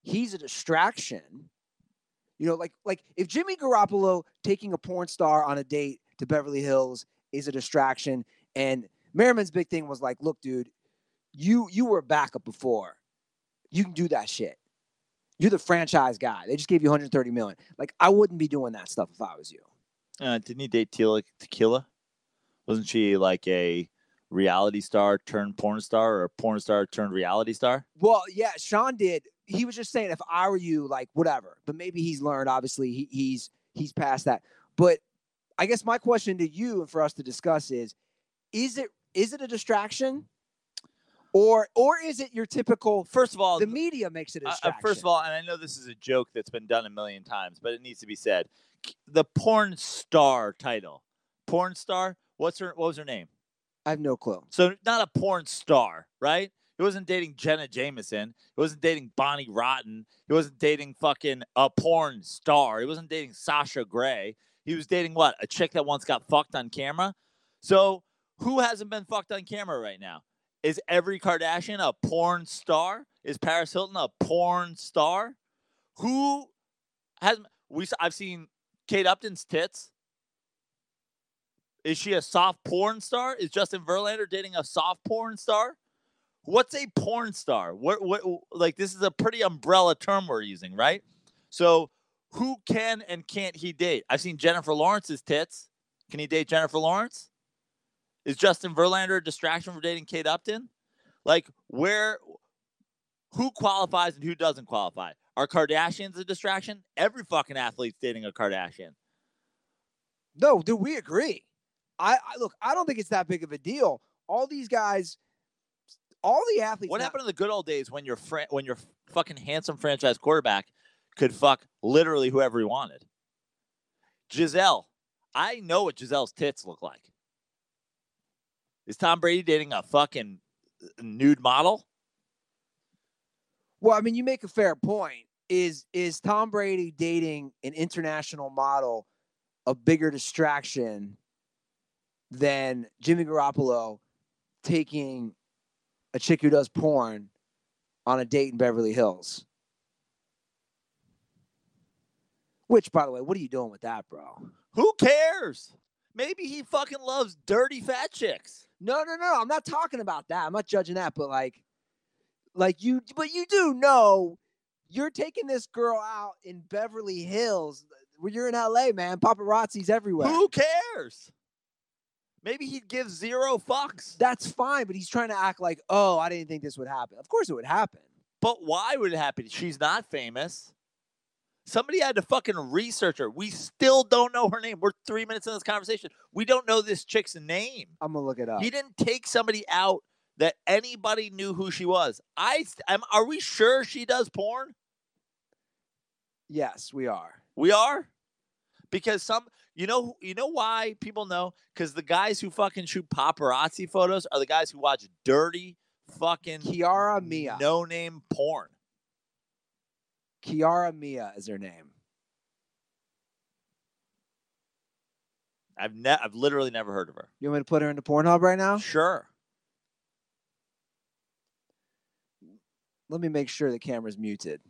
he's a distraction. You know, like like if Jimmy Garoppolo taking a porn star on a date to Beverly Hills is a distraction, and Merriman's big thing was like, look, dude, you you were a backup before. You can do that shit. You're the franchise guy. They just gave you 130 million. Like I wouldn't be doing that stuff if I was you. Uh, didn't he date Tequila? Wasn't she like a reality star turned porn star or a porn star turned reality star? Well, yeah, Sean did. He was just saying if I were you, like whatever. But maybe he's learned. Obviously, he, he's he's past that. But I guess my question to you and for us to discuss is: Is it is it a distraction, or or is it your typical? First of all, The media makes it a Uh, uh, distraction. first of all, and I know this is a joke that's been done a million times, but it needs to be said. The porn star title, porn star. What's her? What was her name? I have no clue. So not a porn star, right? He wasn't dating Jenna Jameson. He wasn't dating Bonnie Rotten. He wasn't dating fucking a porn star. He wasn't dating Sasha Grey. He was dating what? A chick that once got fucked on camera. So who hasn't been fucked on camera right now? Is every Kardashian a porn star? Is Paris Hilton a porn star? Who has we? I've seen Kate Upton's tits. Is she a soft porn star? Is Justin Verlander dating a soft porn star? What's a porn star? What what like this is a pretty umbrella term we're using, right? So who can and can't he date? I've seen Jennifer Lawrence's tits. Can he date Jennifer Lawrence? Is Justin Verlander a distraction for dating Kate Upton? Like where who qualifies and who doesn't qualify? Are Kardashians a distraction? Every fucking athlete's dating a Kardashian. No, do we agree? I, I look. I don't think it's that big of a deal. All these guys, all the athletes. What now- happened in the good old days when your fran- when your fucking handsome franchise quarterback could fuck literally whoever he wanted? Gisele, I know what Gisele's tits look like. Is Tom Brady dating a fucking nude model? Well, I mean, you make a fair point. Is is Tom Brady dating an international model a bigger distraction than Jimmy Garoppolo taking a chick who does porn on a date in Beverly Hills? Which, by the way, what are you doing with that, bro? Who cares? Maybe he fucking loves dirty fat chicks. No, no, no. I'm not talking about that. I'm not judging that, but like, like you, but you do know you're taking this girl out in Beverly Hills. Where you're in LA, man. Paparazzi's everywhere. Who cares? Maybe he'd give zero fucks. That's fine, but he's trying to act like, oh, I didn't think this would happen. Of course, it would happen. But why would it happen? She's not famous. Somebody had to fucking research her. We still don't know her name. We're three minutes in this conversation. We don't know this chick's name. I'm gonna look it up. He didn't take somebody out that anybody knew who she was. I am. Are we sure she does porn? yes, we are. We are, because some. You know. You know why people know? Because the guys who fucking shoot paparazzi photos are the guys who watch dirty fucking Kiara Mia. no name porn. Kiara Mia is her name. I've ne- I've literally never heard of her. You want me to put her into Pornhub right now? Sure. Let me make sure the camera's muted.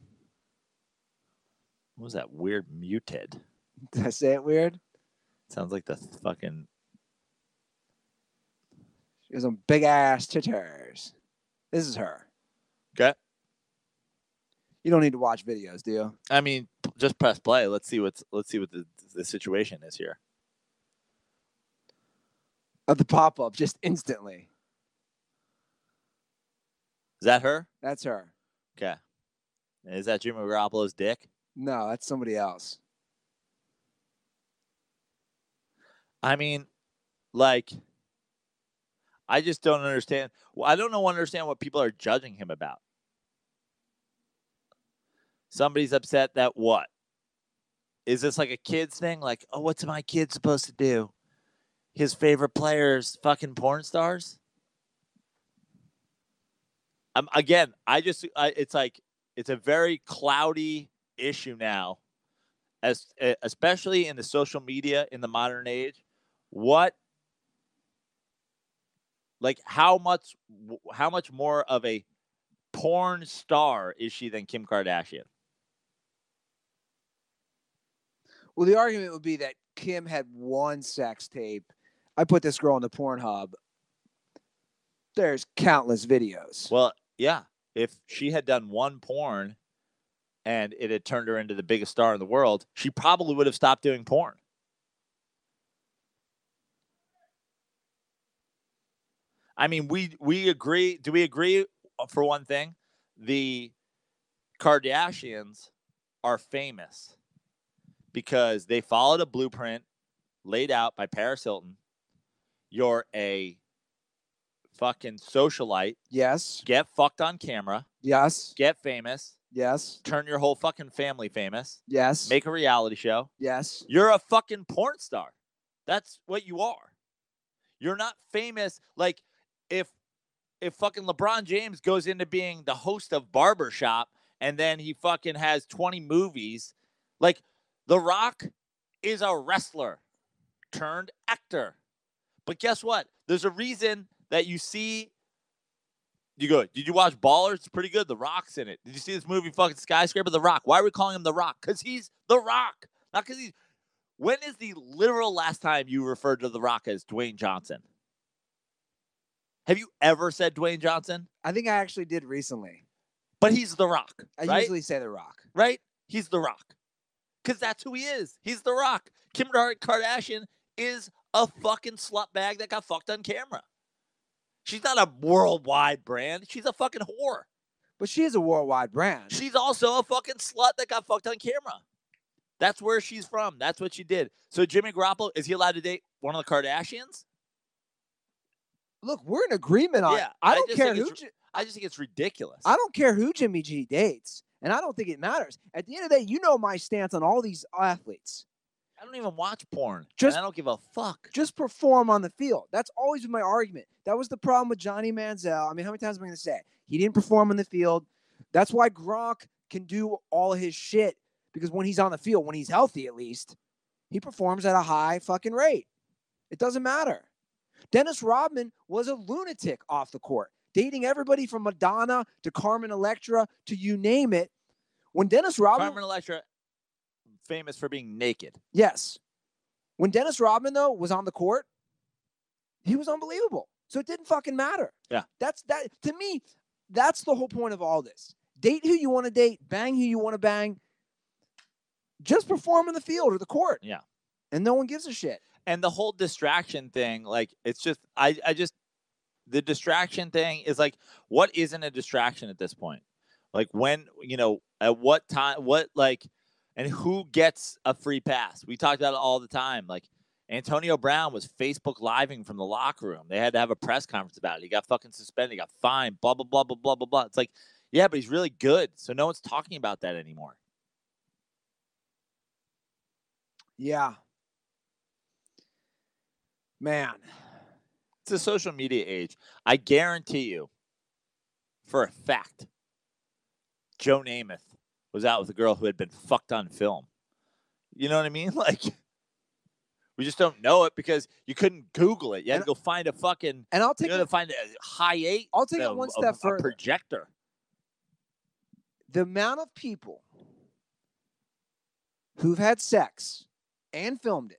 What was that weird muted? Did I say it weird? Sounds like the fucking She has some big ass titters. This is her. Okay. You don't need to watch videos, do you? I mean, just press play. Let's see what's let's see what the the situation is here. Of the pop up just instantly. Is that her? That's her. Okay. Is that Jimmy Garoppolo's dick? No, that's somebody else. I mean, like, I just don't understand. Well, I don't know understand what people are judging him about. Somebody's upset that what? Is this like a kids thing? Like, oh, what's my kid supposed to do? His favorite players, fucking porn stars. Um, again, I just, I, it's like, it's a very cloudy issue now, as e- especially in the social media in the modern age. What, like, how much, how much more of a porn star is she than Kim Kardashian? Well, the argument would be that Kim had one sex tape. I put this girl on the Pornhub. There's countless videos. Well, yeah. If she had done one porn and it had turned her into the biggest star in the world, she probably would have stopped doing porn. I mean, we we agree. Do we agree uh, for one thing? The Kardashians are famous because they followed a blueprint laid out by Paris Hilton. You're a fucking socialite. Yes. Get fucked on camera. Yes. Get famous. Yes. Turn your whole fucking family famous. Yes. Make a reality show. yes. You're a fucking porn star. That's what you are. You're not famous like if if fucking LeBron James goes into being the host of Barbershop and then he fucking has 20 movies, like The Rock is a wrestler turned actor. But guess what? There's a reason that you see you go, did you watch Ballers? It's pretty good. The Rock's in it. Did you see this movie, fucking Skyscraper? The Rock. Why are we calling him The Rock? Because he's The Rock. Not because he's. When is the literal last time you referred to The Rock as Dwayne Johnson? Have you ever said Dwayne Johnson? I think I actually did recently. But he's The Rock. I right? usually say The Rock. right? He's The Rock. Because that's who he is. He's The Rock. Kim Kar- Kardashian is a fucking slut bag that got fucked on camera. She's not a worldwide brand. She's a fucking whore. But she is a worldwide brand. She's also a fucking slut that got fucked on camera. That's where she's from. That's what she did. So Jimmy Garoppolo, is he allowed to date one of the Kardashians? Look, we're in agreement on. Yeah, I I don't care who. Ji- I just think it's ridiculous. I don't care who Jimmy G dates, and I don't think it matters. At the end of the day, you know my stance on all these athletes. I don't even watch porn. Just- Just I don't give a fuck. Just perform on the field. That's always been my argument. That was the problem with Johnny Manziel. I mean, how many times am I going to say it? He didn't perform on the field. That's why Gronk can do all his shit because when he's on the field, when he's healthy at least, he performs at a high fucking rate. It doesn't matter. Dennis Rodman was a lunatic off the court, dating everybody from Madonna to Carmen Electra to you name it. When Dennis Rodman, Carmen Electra, famous for being naked. yes, when Dennis Rodman though was on the court, he was unbelievable. So it didn't fucking matter. Yeah. That's that to me. That's the whole point of all this. Date who you want to date, bang who you want to bang. Just perform in the field or the court. Yeah. And no one gives a shit. And the whole distraction thing like it's just i i just the distraction thing is like what isn't a distraction at this point? Like when you know at what time what like and who gets a free pass? We talked about it all the time. Like antonio brown was facebook living from the locker room. They had to have a press conference about it. He got fucking suspended he got fined blah blah blah blah blah blah blah. It's like yeah but he's really good so no one's talking about that anymore. Yeah. Man. it's a social media age. I guarantee you, for a fact, Joe Namath was out with a girl who had been fucked on film. You know what I mean? Like, we just don't know it because you couldn't Google it. You had to go find a fucking. And I'll take You had it, to find a Hi8. I'll take a- it one a- step a further. projector. the amount of people who've had sex and filmed it.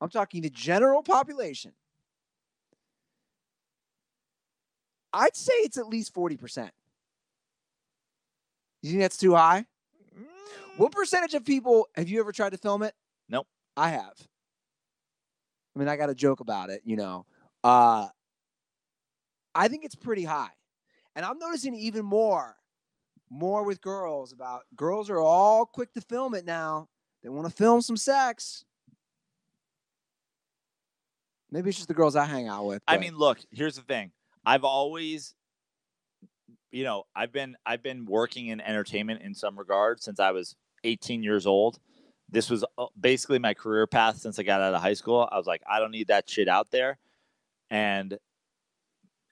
I'm talking the general population. I'd say it's at least 40%. You think that's too high? What percentage of people have you ever tried to film it? Nope. I have. I mean, I got a joke about it, you know. Uh I think it's pretty high. And I'm noticing even more more with girls about girls are all quick to film it now. They want to film some sex. Maybe it's just the girls I hang out with. I mean, look, here's the thing. I've always you know, I've been I've been working in entertainment in some regard since I was 18 years old. This was uh, basically my career path since I got out of high school. I was like, I don't need that shit out there. And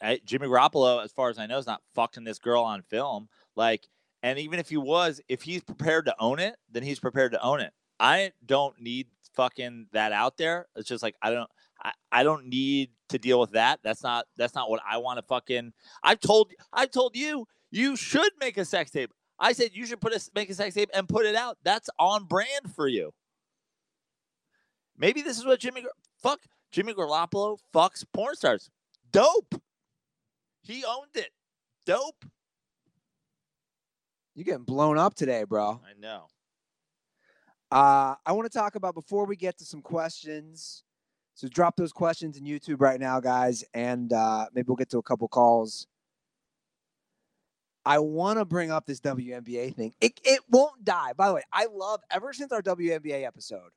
I, Jimmy Garoppolo, as far as I know, is not fucking this girl on film. Like, and even if he was, if he's prepared to own it, then he's prepared to own it. I don't need fucking that out there. It's just like I don't I, I don't need to deal with that. That's not that's not what I want to fucking I've told I've told you you should make a sex tape. I said you should put a make a sex tape and put it out. That's on brand for you. Maybe this is what Jimmy fuck Jimmy Garoppolo fucks porn stars. Dope. He owned it. Dope. you're getting blown up today, bro. I know. Uh, I want to talk about before we get to some questions. So drop those questions in YouTube right now, guys, and uh, maybe we'll get to a couple calls. I want to bring up this WNBA thing. It it won't die. By the way, I love ever since our WNBA episode.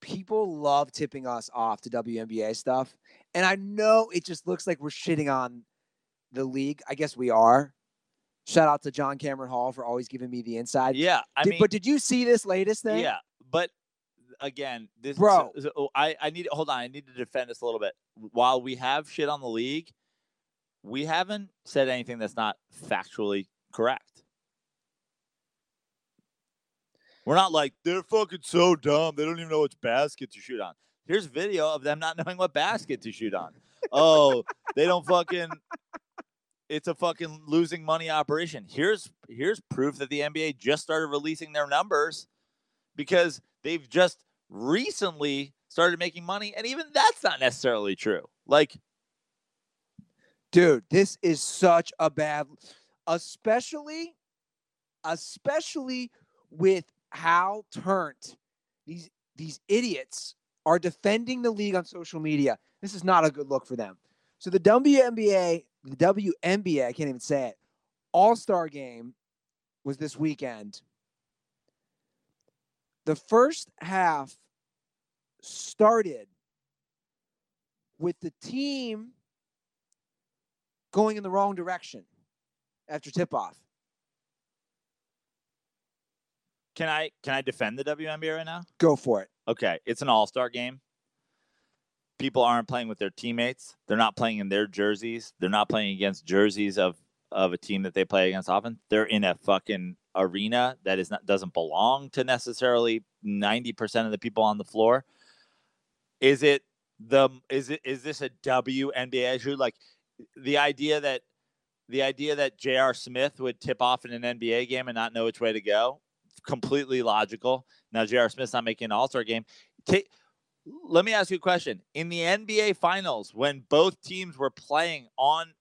People love tipping us off to WNBA stuff, and I know it just looks like we're shitting on the league. I guess we are. Shout out to John Cameron Hall for always giving me the inside. Yeah, I Did- mean but did you see this latest thing? Yeah, but again, this Bro. so I I need hold on. I need to defend this a little bit. While we have shit on the league, we haven't said anything that's not factually correct. We're not like they're fucking so dumb. They don't even know which basket to shoot on. Here's video of them not knowing what basket to shoot on. Oh, they don't fucking. It's a fucking losing money operation. Here's here's proof that the NBA just started releasing their numbers because they've just recently started making money, and even that's not necessarily true. Like, dude this is such a bad especially especially with how turnt these these idiots are defending the league on social media. This is not a good look for them. So the WNBA the WNBA I can't even say it all-star game was this weekend the first half started with the team going in the wrong direction after tip off. can I can I defend the WNBA right now? Go for it. Okay, it's an All Star game. People aren't playing with their teammates. They're not playing in their jerseys. They're not playing against jerseys of of a team that they play against often. They're in a fucking arena that is not doesn't belong to necessarily ninety percent of the people on the floor. Is it the is it is this a WNBA issue? Like the idea that the idea that J.R. Smith would tip off in an NBA game and not know which way to go, completely logical. Now J.R. Smith's not making an All Star game. Let me ask you a question. In the NBA Finals, when both teams were playing on,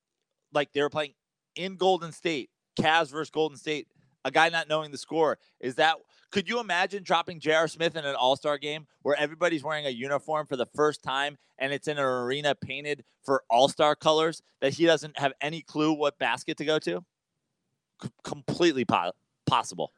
like they were playing in Golden State, Cavs versus Golden State, a guy not knowing the score, is that? Could you imagine dropping J.R. Smith in an All Star game where everybody's wearing a uniform for the first time and it's in an arena painted for All Star colors that he doesn't have any clue what basket to go to? C- completely po- possible,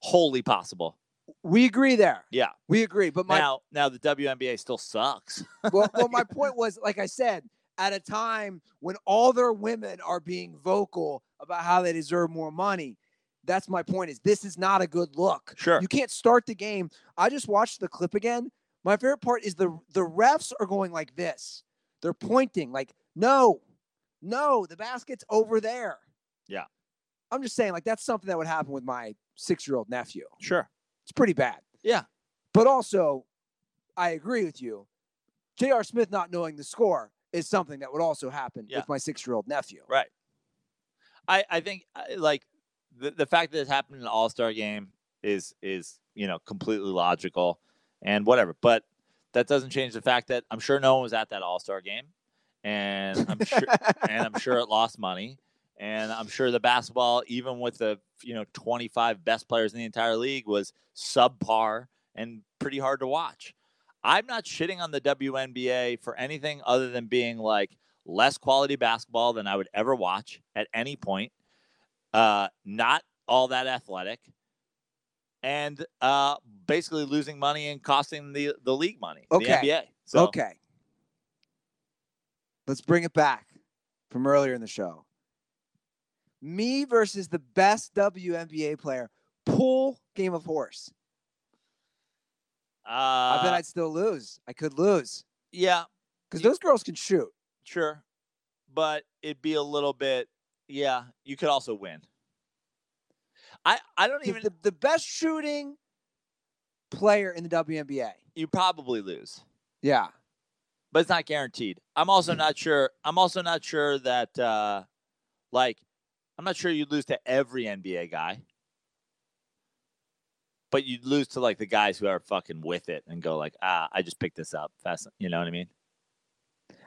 wholly possible. We agree there. Yeah. We agree. But my now, now the WNBA still sucks. well, well, my point was, like I said, at a time when all their women are being vocal about how they deserve more money. That's my point. Is this is not a good look. Sure. You can't start the game. I just watched the clip again. My favorite part is the the refs are going like this. They're pointing like, no, no, the basket's over there. Yeah. I'm just saying, like, that's something that would happen with my six year old nephew. Sure. It's pretty bad. Yeah. But also, I agree with you. J.R. Smith not knowing the score is something that would also happen Yeah. with my six year old nephew. Right. I I think like the the fact that it happened in an All Star game is is you know completely logical and whatever, but that doesn't change the fact that I'm sure no one was at that All Star game, and I'm sure and I'm sure it lost money, and I'm sure the basketball, even with the you know 25 best players in the entire league, was subpar and pretty hard to watch. I'm not shitting on the WNBA for anything other than being like less quality basketball than I would ever watch at any point. Uh, not all that athletic, and uh, basically losing money and costing the the league money, Okay. the NBA. So okay. Let's bring it back from earlier in the show. Me versus the best WNBA player. Pool game of horse. Uh, I bet I'd still lose. I could lose yeah, because those girls can shoot. sure, but it'd be a little bit. Yeah, you could also win. I I don't The, even. the, the best shooting player in the WNBA. you probably lose, Yeah. but it's not guaranteed. I'm also not sure. I'm also not sure that uh, like I'm not sure you'd lose to every NBA guy. But you'd lose to like the guys who are fucking with it and go like, ah, I just picked this up fast. You know what I mean?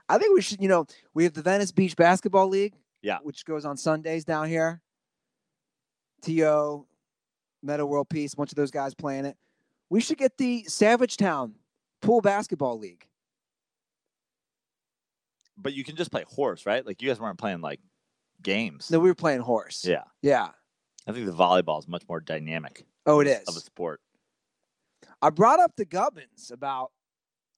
I think we should, you know, we have the Venice Beach Basketball League. Yeah. Which goes on Sundays down here. T.O., Meta World Peace, a bunch of those guys playing it. We should get the Savage Town Pool Basketball League. But you can just play horse, right? Like you guys weren't playing like games. No, we were playing horse. Yeah. Yeah. I think the volleyball is much more dynamic Oh, it is of a sport. I brought up the Gubbins about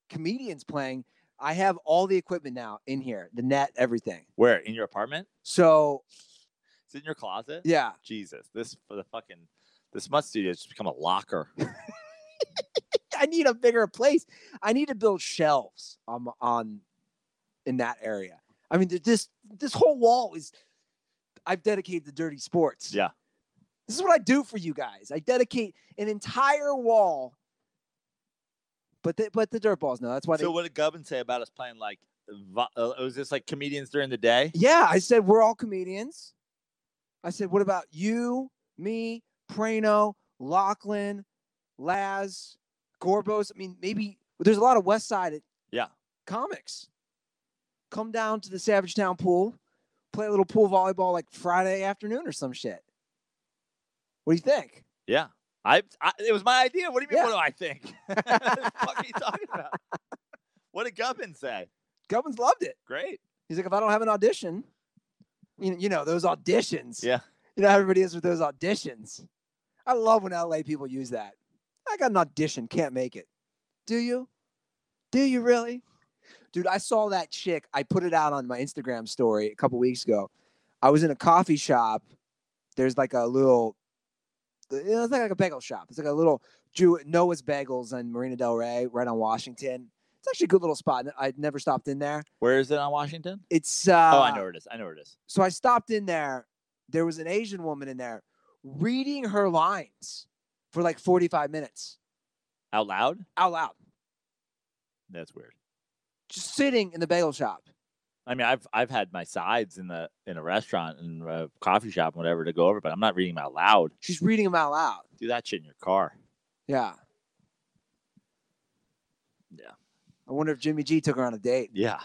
comedians playing. I have all the equipment now in here, the net, everything. Where in your apartment? So Is it in your closet? yeah, Jesus, this for the fucking this smut studio has just become a locker. I need a bigger place. I need to build shelves on on in that area. I mean, this this whole wall is I've dedicated to dirty sports. Yeah. This is what I do for you guys. I dedicate an entire wall. But the, but the dirt balls no. That's why they. so what did Gubbin say about us playing like? Uh, was this like comedians during the day? Yeah, I said we're all comedians. I said, what about you, me, Prano, Lachlan, Laz, Gorbos? I mean, maybe there's a lot of West Side Yeah. comics. Come down to the Savage Town pool, play a little pool volleyball like Friday afternoon or some shit. What do you think? Yeah. I, I it was my idea. What do you mean? Yeah. What do I think? what the fuck are you talking about? What did Gubbin say? Gubbins loved it. Great. He's like, if I don't have an audition, you know, you know those auditions. Yeah. You know how everybody is with those auditions. I love when LA people use that. I got an audition, can't make it. Do you? Do you really? Dude, I saw that chick. I put it out on my Instagram story a couple weeks ago. I was in a coffee shop. There's like a little, it's like a bagel shop. It's like a little Jew Noah's Bagels on Marina Del Rey, right on Washington. It's actually a good little spot. I'd never stopped in there. Where is it on Washington? It's uh, oh, I know where it is. I know where it is. so I stopped in there. There was an Asian woman in there reading her lines for like 45 minutes Out loud? out loud, That's weird. just sitting in the bagel shop. I mean, I've I've had my sides in the in a restaurant and a coffee shop and whatever to go over, but I'm not reading them out loud. She's reading them out loud. Do that shit in your car. Yeah. Yeah. I wonder if Jimmy G took her on a date. Yeah.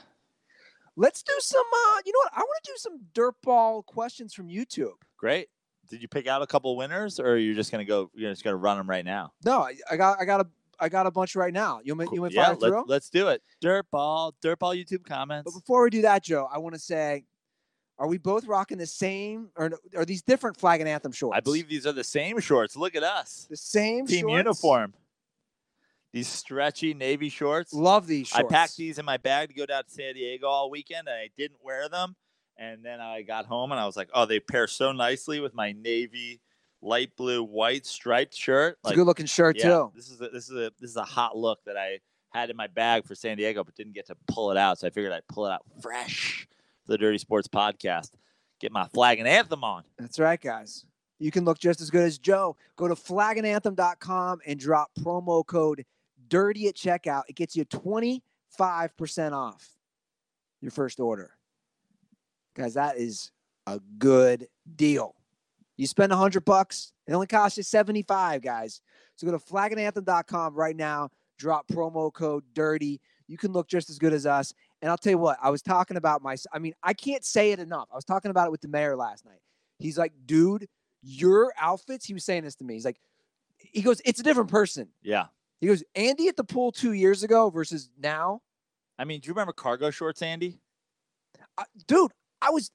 Let's do some, uh, you know what? I want to do some dirtball questions from YouTube. Great. Did you pick out a couple winners, or you're just gonna go? You're just gonna run them right now? No, I, I got, I got a, I got a bunch right now. You want you want to yeah, fire let, us do it. Dirtball, dirtball YouTube comments. But before we do that, Joe, I want to say, are we both rocking the same, or are these different flag and anthem shorts? I believe these are the same shorts. Look at us, the same team shorts? uniform. These stretchy navy shorts. Love these Shorts. I packed these in my bag to go down to San Diego all weekend, and I didn't wear them. And then I got home, and I was like, "Oh, they pair so nicely with my navy light blue white striped shirt." It's a good looking shirt yeah, too. this is a, this is a this is a hot look that I had in my bag for San Diego, but didn't get to pull it out. So I figured I'd pull it out fresh for the Dirty Sports Podcast. Get my flag and anthem on. That's right, guys. You can look just as good as Joe. Go to flagandanthem.com and drop promo code DIRTY at checkout. It gets you 25% off your first order. Guys, that is a good deal. You spend 100 bucks, it only costs you 75, guys. So go to flagandanthem.com right now, drop promo code DIRTY. You can look just as good as us. And I'll tell you what, I was talking about my, I mean, I can't say it enough. I was talking about it with the mayor last night. He's like, dude, your outfits, he was saying this to me. He's like, he goes, it's a different person. Yeah. He goes, Andy at the pool two years ago versus now. I mean, do you remember cargo shorts, Andy? I, dude, I was,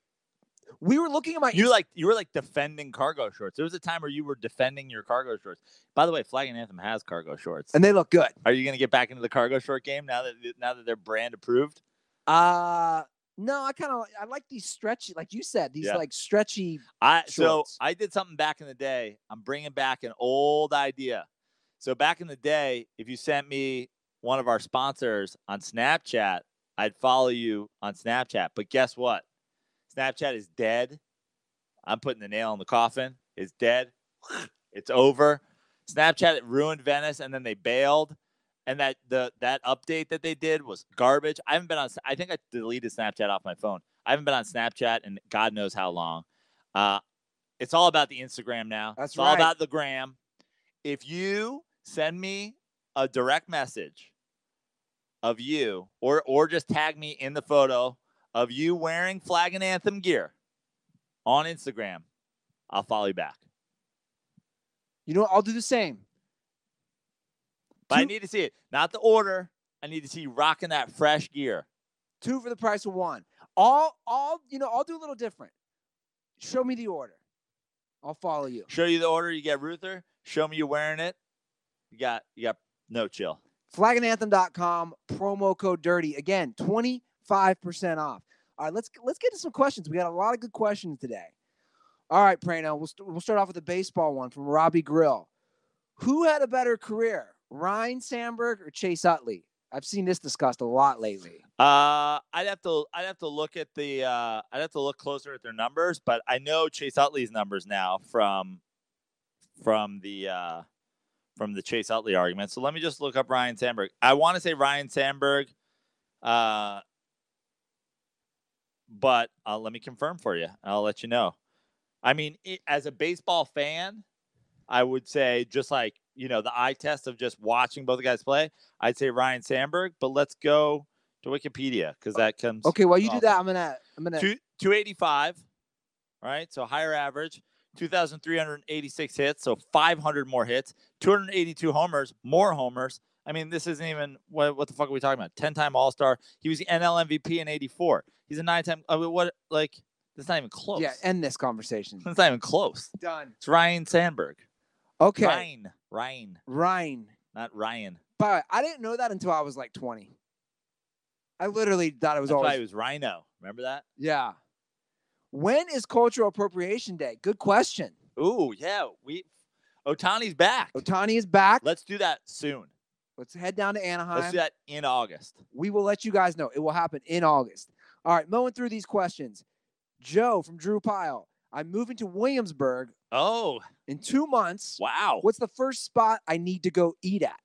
we were looking at my, You like you were like defending cargo shorts. There was a time where you were defending your cargo shorts. By the way, Flag and Anthem has cargo shorts. and they look good. Are you going to get back into the cargo short game now that now that they're brand approved? Uh, No, I kind of I like these stretchy, like you said, these Yeah. like stretchy. I so I did something back in the day. I'm bringing back an old idea. So back in the day, if you sent me one of our sponsors on Snapchat, I'd follow you on Snapchat. But guess what? Snapchat is dead. I'm putting the nail in the coffin. It's dead. It's over. Snapchat ruined Venice, and then they bailed. And that the that update that they did was garbage. I haven't been on. I think I deleted Snapchat off my phone. I haven't been on Snapchat in God knows how long. Uh, it's all about the Instagram now. That's it's All about the gram. If you send me a direct message of you, or or just tag me in the photo of you wearing flag and anthem gear on Instagram, I'll follow you back. You know, what? I'll do the same. But I need to see it, not the order. I need to see you rocking that fresh gear. Two for the price of one. All, all, you know, I'll do a little different. Show me the order. I'll follow you. Show you the order. You get Ruther. Show me you're wearing it. You got you got no chill. flagandanthem.com promo code dirty again 25% off. All right let's let's get to some questions. We got a lot of good questions today. All right prano we'll, st- we'll start off with a baseball one from robbie grill. Who had a better career ryan sandberg or chase utley? I've seen this discussed a lot lately. Uh, I'd have to I'd have to look at the uh, I'd have to look closer at their numbers, but I know Chase Utley's numbers now from from the uh, from the Chase Utley argument. So let me just look up Ryan Sandberg. I want to say Ryan Sandberg, uh, but uh, let me confirm for you. I'll let you know. I mean, i as a baseball fan, I would say just like you know the eye test of just watching both guys play. I'd say Ryan Sandberg, but let's go to Wikipedia because that comes okay while you do that i'm gonna i'm gonna Two, 285, right? So higher average, 2,386 hits, so 500 more hits, 282 homers, more homers. I mean, this isn't even what, what the fuck are we talking about? 10 time All Star. He was the NL MVP in 84. He's a nine time. I uh, mean, what, like, that's not even close. yeah end this conversation That's not even close. done It's Ryan Sandberg. okay Ryan. Ryan, ryan not Ryan. but i didn't know that until i was like 20 i literally thought it was That's why always he was Rhino. Remember that? Yeah. When is Cultural Appropriation Day? Good question. Ooh, yeah. We Otani's back. Otani is back. Let's do that soon. Let's head down to Anaheim. Let's do that in August. We will let you guys know. It will happen in August. All right, mowing through these questions. Joe from Drew Pile. I'm moving to Williamsburg Oh, in two months. wow. What's the first spot I need to go eat at?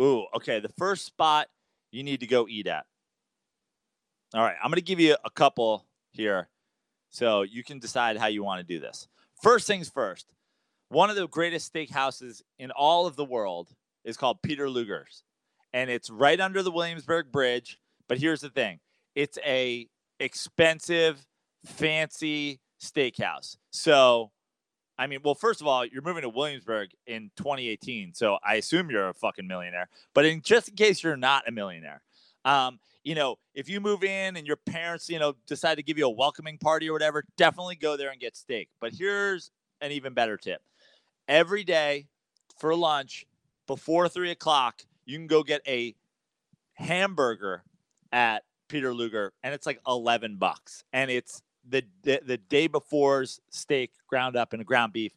Ooh, okay. The first spot you need to go eat at. All right, I'm going to give you a couple here so you can decide how you want to do this. First things first, one of the greatest steakhouses in all of the world is called Peter Luger's, and it's right under the Williamsburg Bridge. But here's the thing it's a expensive, fancy steakhouse. So, I mean, well, first of all, you're moving to Williamsburg in 2018, so I assume you're a fucking millionaire. But in just in case you're not a millionaire, um, you know, if you move in and your parents, you know, decide to give you a welcoming party or whatever, definitely go there and get steak. But here's an even better tip: every day for lunch before three o'clock, you can go get a hamburger at Peter Luger, and it's like eleven bucks, and it's the the, the day before's steak ground up in a ground beef.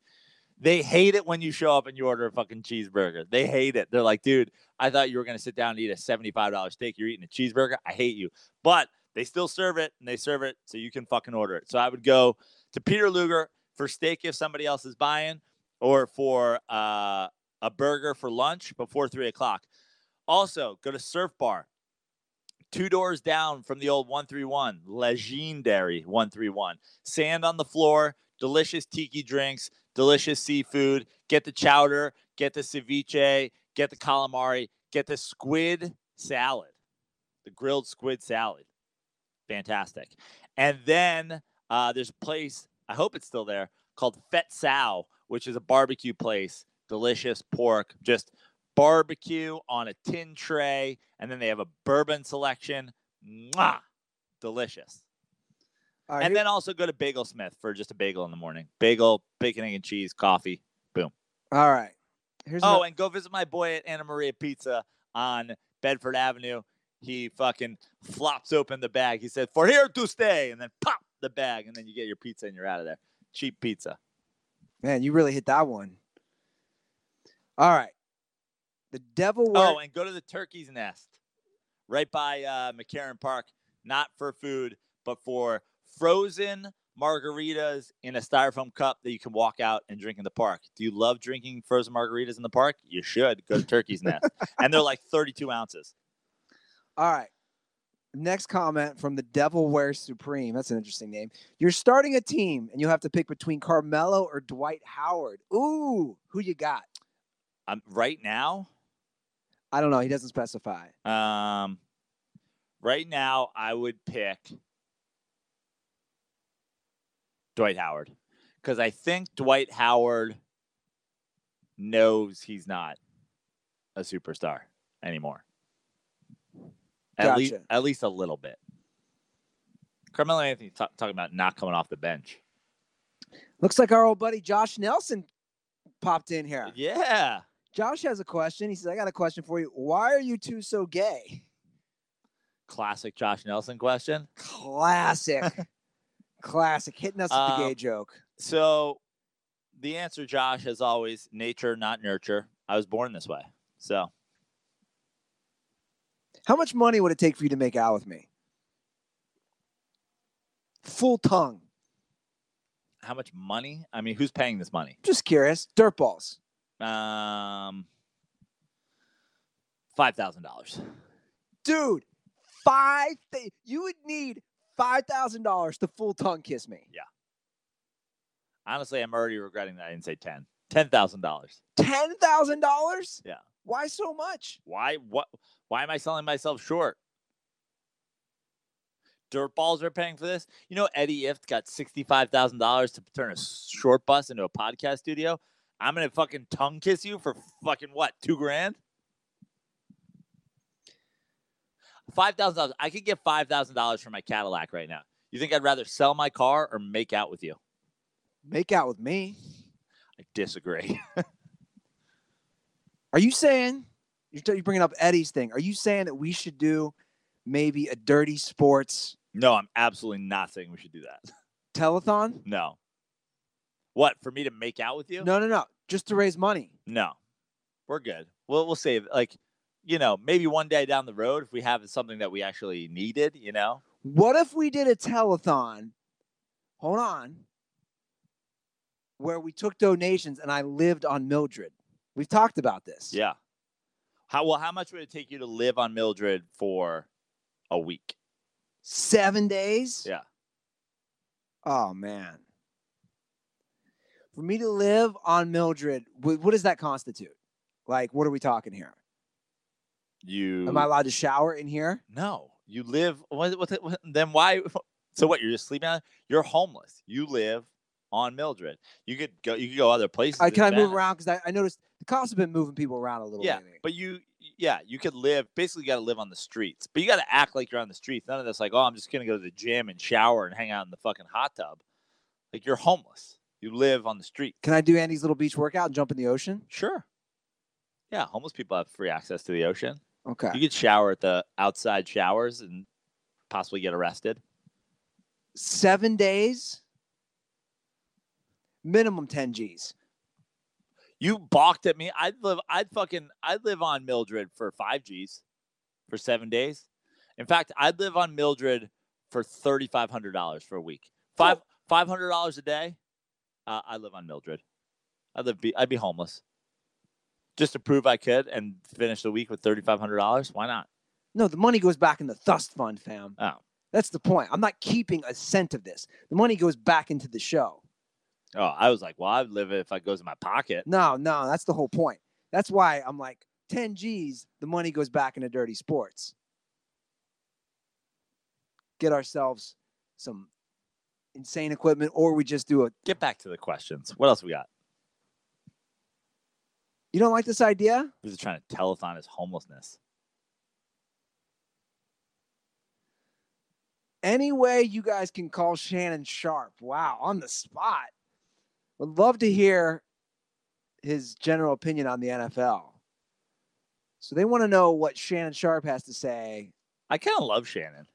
They hate it when you show up and you order a fucking cheeseburger. They hate it. They're like, dude, I thought you were gonna sit down and eat a seventy-five dollar steak. You're eating a cheeseburger. I hate you. But they still serve it, and they serve it so you can fucking order it. So I would go to Peter Luger for steak if somebody else is buying, or for uh, a burger for lunch before three o'clock. Also, go to Surf Bar two doors down from the old 131, legendary 131. Sand on the floor, delicious tiki drinks, delicious seafood. Get the chowder, get the ceviche, get the calamari, get the squid salad, the grilled squid salad. Fantastic. And then uh, there's a place, I hope it's still there, called Fette Sau, which is a barbecue place. Delicious pork, just barbecue on a tin tray, and then they have a bourbon selection. Mwah! Delicious. And here- then also go to Bagel Smith for just a bagel in the morning. Bagel, bacon, egg, and cheese, coffee. Boom. All right. Here's Oh, ano- and go visit my boy at Anna Maria Pizza on Bedford Avenue. he fucking flops open the bag. He said, "For here to stay," and then pop the bag, and then you get your pizza and you're out of there. Cheap pizza. Man, you really hit that one. All right. The devil Oh, wear- and go to the Turkey's Nest, right by uh, McCarren Park. Not for food, but for frozen margaritas in a styrofoam cup that you can walk out and drink in the park. Do you love drinking frozen margaritas in the park? You should go to Turkey's Nest, and they're like 32 ounces. All right. Next comment from the Devil Wears Supreme. That's an interesting name. You're starting a team and you have to pick between Carmelo or Dwight Howard. Ooh, who you got? Um, right now, I don't know. He doesn't specify. um, right now, I would pick Dwight Howard because I think Dwight Howard knows he's not a superstar anymore. At least, at least a little bit. Carmelo Anthony ta- talking about not coming off the bench. Looks like our old buddy Josh Nelson popped in here. Yeah, Josh has a question. He says, I got a question for you. Why are you two so gay? classic Josh Nelson question. Classic. Classic. Hitting us with the gay Um, joke. So, the answer, Josh, as always, nature, not nurture. I was born this way. So, How much money would it take for you to make out with me? Full tongue. how much money? I mean, who's paying this money? Just curious. Dirt balls. Um, five thousand dollars. Dude, five. Th- you would need $5,000 to full tongue kiss me. Yeah. Honestly, I'm already regretting that I didn't say ten. Ten thousand dollars. $10,000? Yeah. Why so much? Why? What? Why am I selling myself short? Dirt balls are paying for this. You know, Eddie Ifft got sixty-five thousand dollars to turn a short bus into a podcast studio. I'm gonna fucking tongue kiss you for fucking what? Two grand? Five thousand dollars. I could get five thousand dollars for my Cadillac right now. You think I'd rather sell my car or make out with you? Make out with me. I disagree. Are you saying, you're, t- you're bringing up Eddie's thing. Are you saying that we should do maybe a dirty sports no, I'm absolutely not saying we should do that. telethon? No. What for me to make out with you? No, no, no. Just to raise money. No, we're good. We'll we'll save like, you know, maybe one day down the road if we have something that we actually needed. You know, What if we did a telethon? Hold on. Where we took donations and I lived on Mildred. We've talked about this. yeah. How well? How much would it take you to live on Mildred for a week? Seven days? Yeah. Oh, man. For me to live on Mildred, what does that constitute? Like, what are we talking here? You Am I allowed to shower in here? no. You live. What, what, what, then why? So what? You're just sleeping on? You're homeless. You live on Mildred. You could go. You could go other places. I, in can I move around? Because I, I noticed the cops have been moving people around a little bit. Yeah, lately. but you, yeah, you could live. Basically, you got to live on the streets. But you got to act like you're on the streets. None of this, like, oh, I'm just gonna go to the gym and shower and hang out in the fucking hot tub. Like you're homeless. You live on the street. Can I do Andy's little beach workout and jump in the ocean? Sure. Yeah, homeless people have free access to the ocean. Okay. You could shower at the outside showers and possibly get arrested. Seven days, minimum 10 G's. You balked at me. I'd live. I'd fucking. I'd live on Mildred for five G's, for seven days. In fact, I'd live on Mildred for thirty five hundred dollars for a week. Five five hundred dollars a day. Uh, I live on Mildred. I'd live. Be, I'd be homeless. Just to prove I could and finish the week with thirty five hundred dollars. Why not? No, the money goes back in the Thust Fund, fam. Oh. That's the point. I'm not keeping a cent of this. The money goes back into the show. Oh, I was like, well, I'd live it if it goes in my pocket. No, no, that's the whole point. That's why I'm like 10 G's, the money goes back into dirty sports. Get ourselves some insane equipment, or we just do a. Get back to the questions. What else we got? You don't like this idea? Is trying to telethon his homelessness. Any way you guys can call Shannon Sharpe. Wow, on the spot. Would love to hear his general opinion on the NFL. So they want to know what Shannon Sharpe has to say I kind of love Shannon.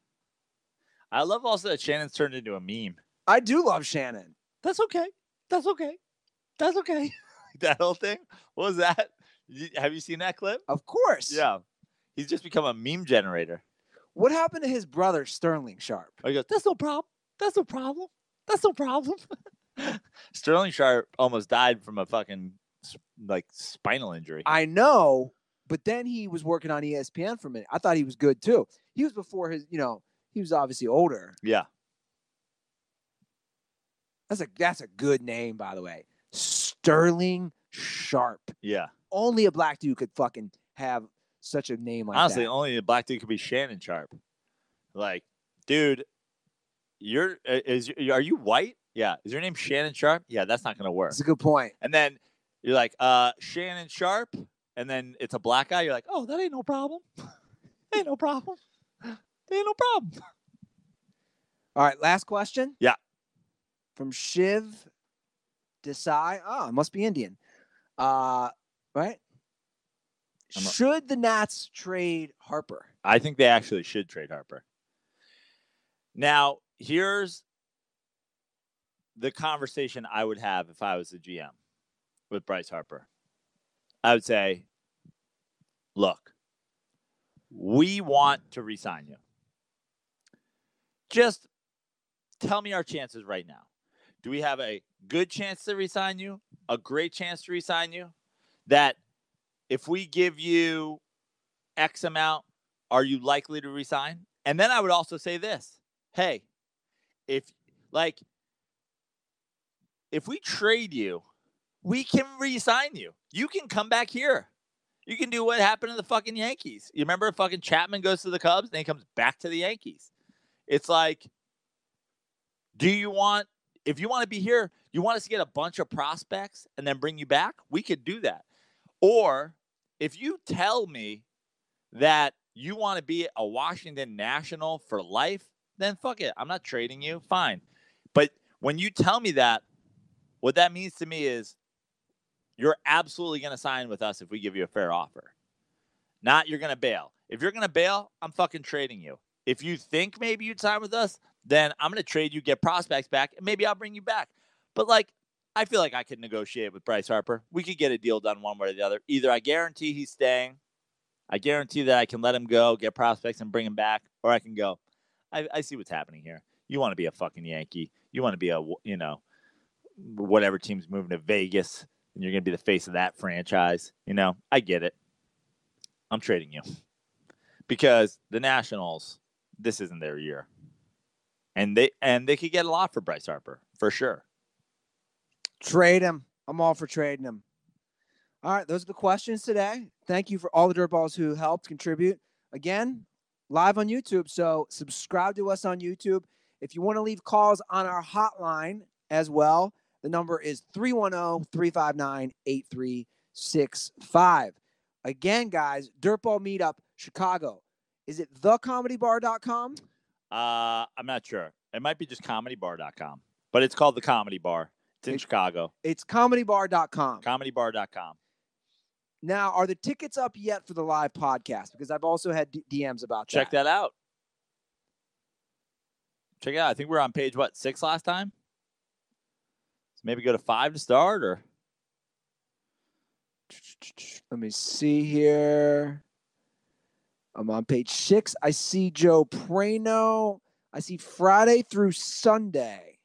I love also that Shannon's turned into a meme. I do love Shannon. That's okay. That's okay. That's okay. that whole thing. What was that? Have you seen that clip? Of course. Yeah. He's just become a meme generator. What happened to his brother Sterling Sharpe? Oh, he goes, That's no problem. That's no problem. That's no problem. Sterling Sharpe almost died from a fucking like spinal injury. I know, but then he was working on ESPN for a minute. I thought he was good too. He was before his, you know, he was obviously older. yeah. That's a that's a good name, by the way. Sterling Sharpe. Yeah. Only a black dude could fucking have such a name like Honestly, that. only a black dude could be Shannon Sharpe. Like, dude, you're uh, is are you white? Yeah. Is your name Shannon Sharpe? Yeah, that's not gonna work. That's a good point. And then you're like, uh, Shannon Sharpe, and then it's a black guy. You're like, oh, that ain't no problem. ain't no problem. ain't no problem. All right, last question. Yeah. From Shiv Desai. Oh, it must be Indian. Uh, right? A- Should the Nats trade Harper? I think they actually should trade Harper. Now, here's the conversation I would have if I was the GM with Bryce Harper. I would say, look, we want to resign you. Just tell me our chances right now. Do we have a good chance to resign you? A great chance to resign you? That if we give you X amount, are you likely to resign? And then I would also say this hey, if like, if we trade you, we can resign you. You can come back here. You can do what happened to the fucking Yankees. You remember fucking Chapman goes to the Cubs, then he comes back to the Yankees. It's like, do you want, if you want to be here, you want us to get a bunch of prospects and then bring you back? We could do that. Or if you tell me that you want to be a Washington National for life, then fuck it. I'm not trading you. Fine. But when you tell me that, what that means to me is you're absolutely going to sign with us if we give you a fair offer. Not you're going to bail. If you're going to bail, I'm fucking trading you. If you think maybe you'd sign with us, then I'm going to trade you, get prospects back, and maybe I'll bring you back. But like, I feel like I could negotiate with Bryce Harper. We could get a deal done one way or the other. Either I guarantee he's staying, I guarantee that I can let him go, get prospects, and bring him back, or I can go. I, I see what's happening here. You want to be a fucking Yankee. You want to be a, you know whatever team's moving to Vegas, and you're gonna be the face of that franchise. You know, I get it. I'm trading you because the Nationals. This isn't their year, and they and they could get a lot for Bryce Harper for sure. Trade him. I'm all for trading him. All right, those are the questions today. Thank you for all the dirtballs who helped contribute. Again, live on YouTube. So subscribe to us on YouTube. If you want to leave calls on our hotline as well, the number is 310 359 8365. Again, guys, Dirtball Meetup Chicago. Is it thecomedybar.com? Uh, I'm not sure. It might be just comedybar.com, but it's called the Comedy Bar. It's in It- Chicago. It's comedybar.com. Comedybar.com. Now, are the tickets up yet for the live podcast? Because I've also had D- DMs about Check that out. Check it out. I think we are on page what six last time. So maybe go to five to start, or Let me see here. I'm on page six. I see Joe Praino. I see Friday through Sunday.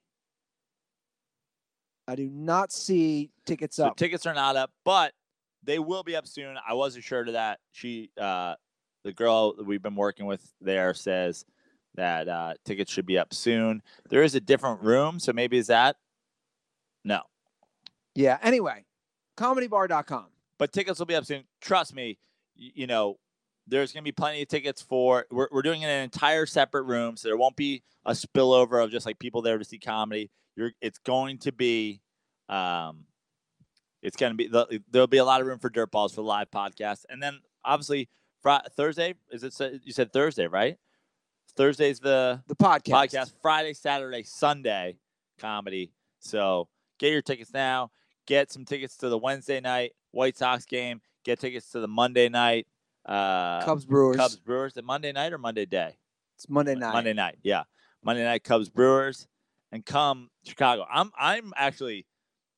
I do not see tickets so up. tickets are not up, but they will be up soon. I was assured of that. She, uh, the girl that we've been working with there, says that uh, tickets should be up soon. There is a different room, so maybe is that no. yeah. Anyway, comedybar.com. but tickets will be up soon. Trust me, you know, there's going to be plenty of tickets for. We're, we're doing it in an entire separate room, so there won't be a spillover of just like people there to see comedy. You're, it's going to be, um, it's going to be. There'll be a lot of room for dirt balls for live podcast, and then obviously Fri Thursday. Is it? You said Thursday, right? Thursday's the The podcast. podcast. Friday, Saturday, Sunday comedy. So get your tickets now. Get some tickets to the Wednesday night White Sox game. Get tickets to the Monday night Uh, Cubs Brewers. Cubs Brewers. The Monday night or Monday day? It's Monday night. Monday night. Yeah, Monday night Cubs Brewers, and come Chicago. I'm I'm actually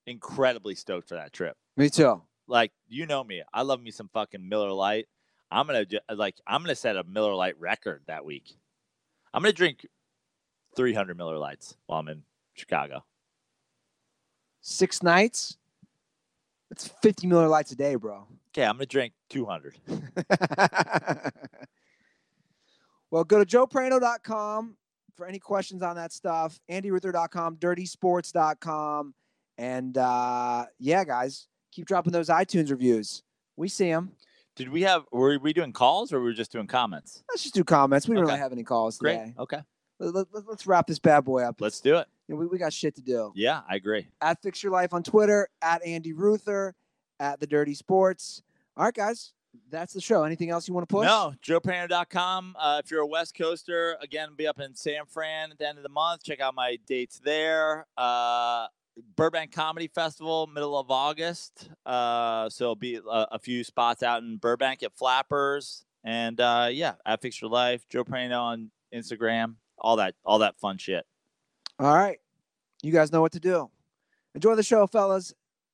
incredibly stoked for that trip. Me too. Like you know me, I love me some fucking Miller Lite. I'm gonna like I'm gonna set a Miller Lite record that week. I'm gonna drink 300 Miller Lites while I'm in Chicago. Six nights. It's 50 Miller Lites a day, bro. Okay, I'm gonna drink 200. well, go to joepraino.com for any questions on that stuff. AndyRuther.com, dirtysports.com. And uh, yeah, guys, keep dropping those iTunes reviews. We see them. Did we have? Were we doing calls or were we just doing comments? Let's just do comments. We don't really have any calls Great. today. Okay, Let, let, let's wrap this bad boy up. let's do it. You know, we, we got shit to do. Yeah, I agree. At Fix Your Life on Twitter, at Andy Ruther, at The Dirty Sports. All right, guys, that's the show. Anything else you want to push? No, joepraino.com. Uh, if you're a West Coaster, again, be up in San Fran at the end of the month. Check out my dates there. Uh, Burbank Comedy Festival, middle of August. Uh, so it'll be a, a few spots out in Burbank at Flappers. And uh, yeah, at Fix Your Life, Joe Praino on Instagram, all that, all that fun shit. All right. You guys know what to do. Enjoy the show, fellas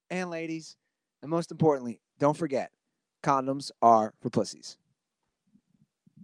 and ladies. And most importantly, don't forget condoms are for pussies.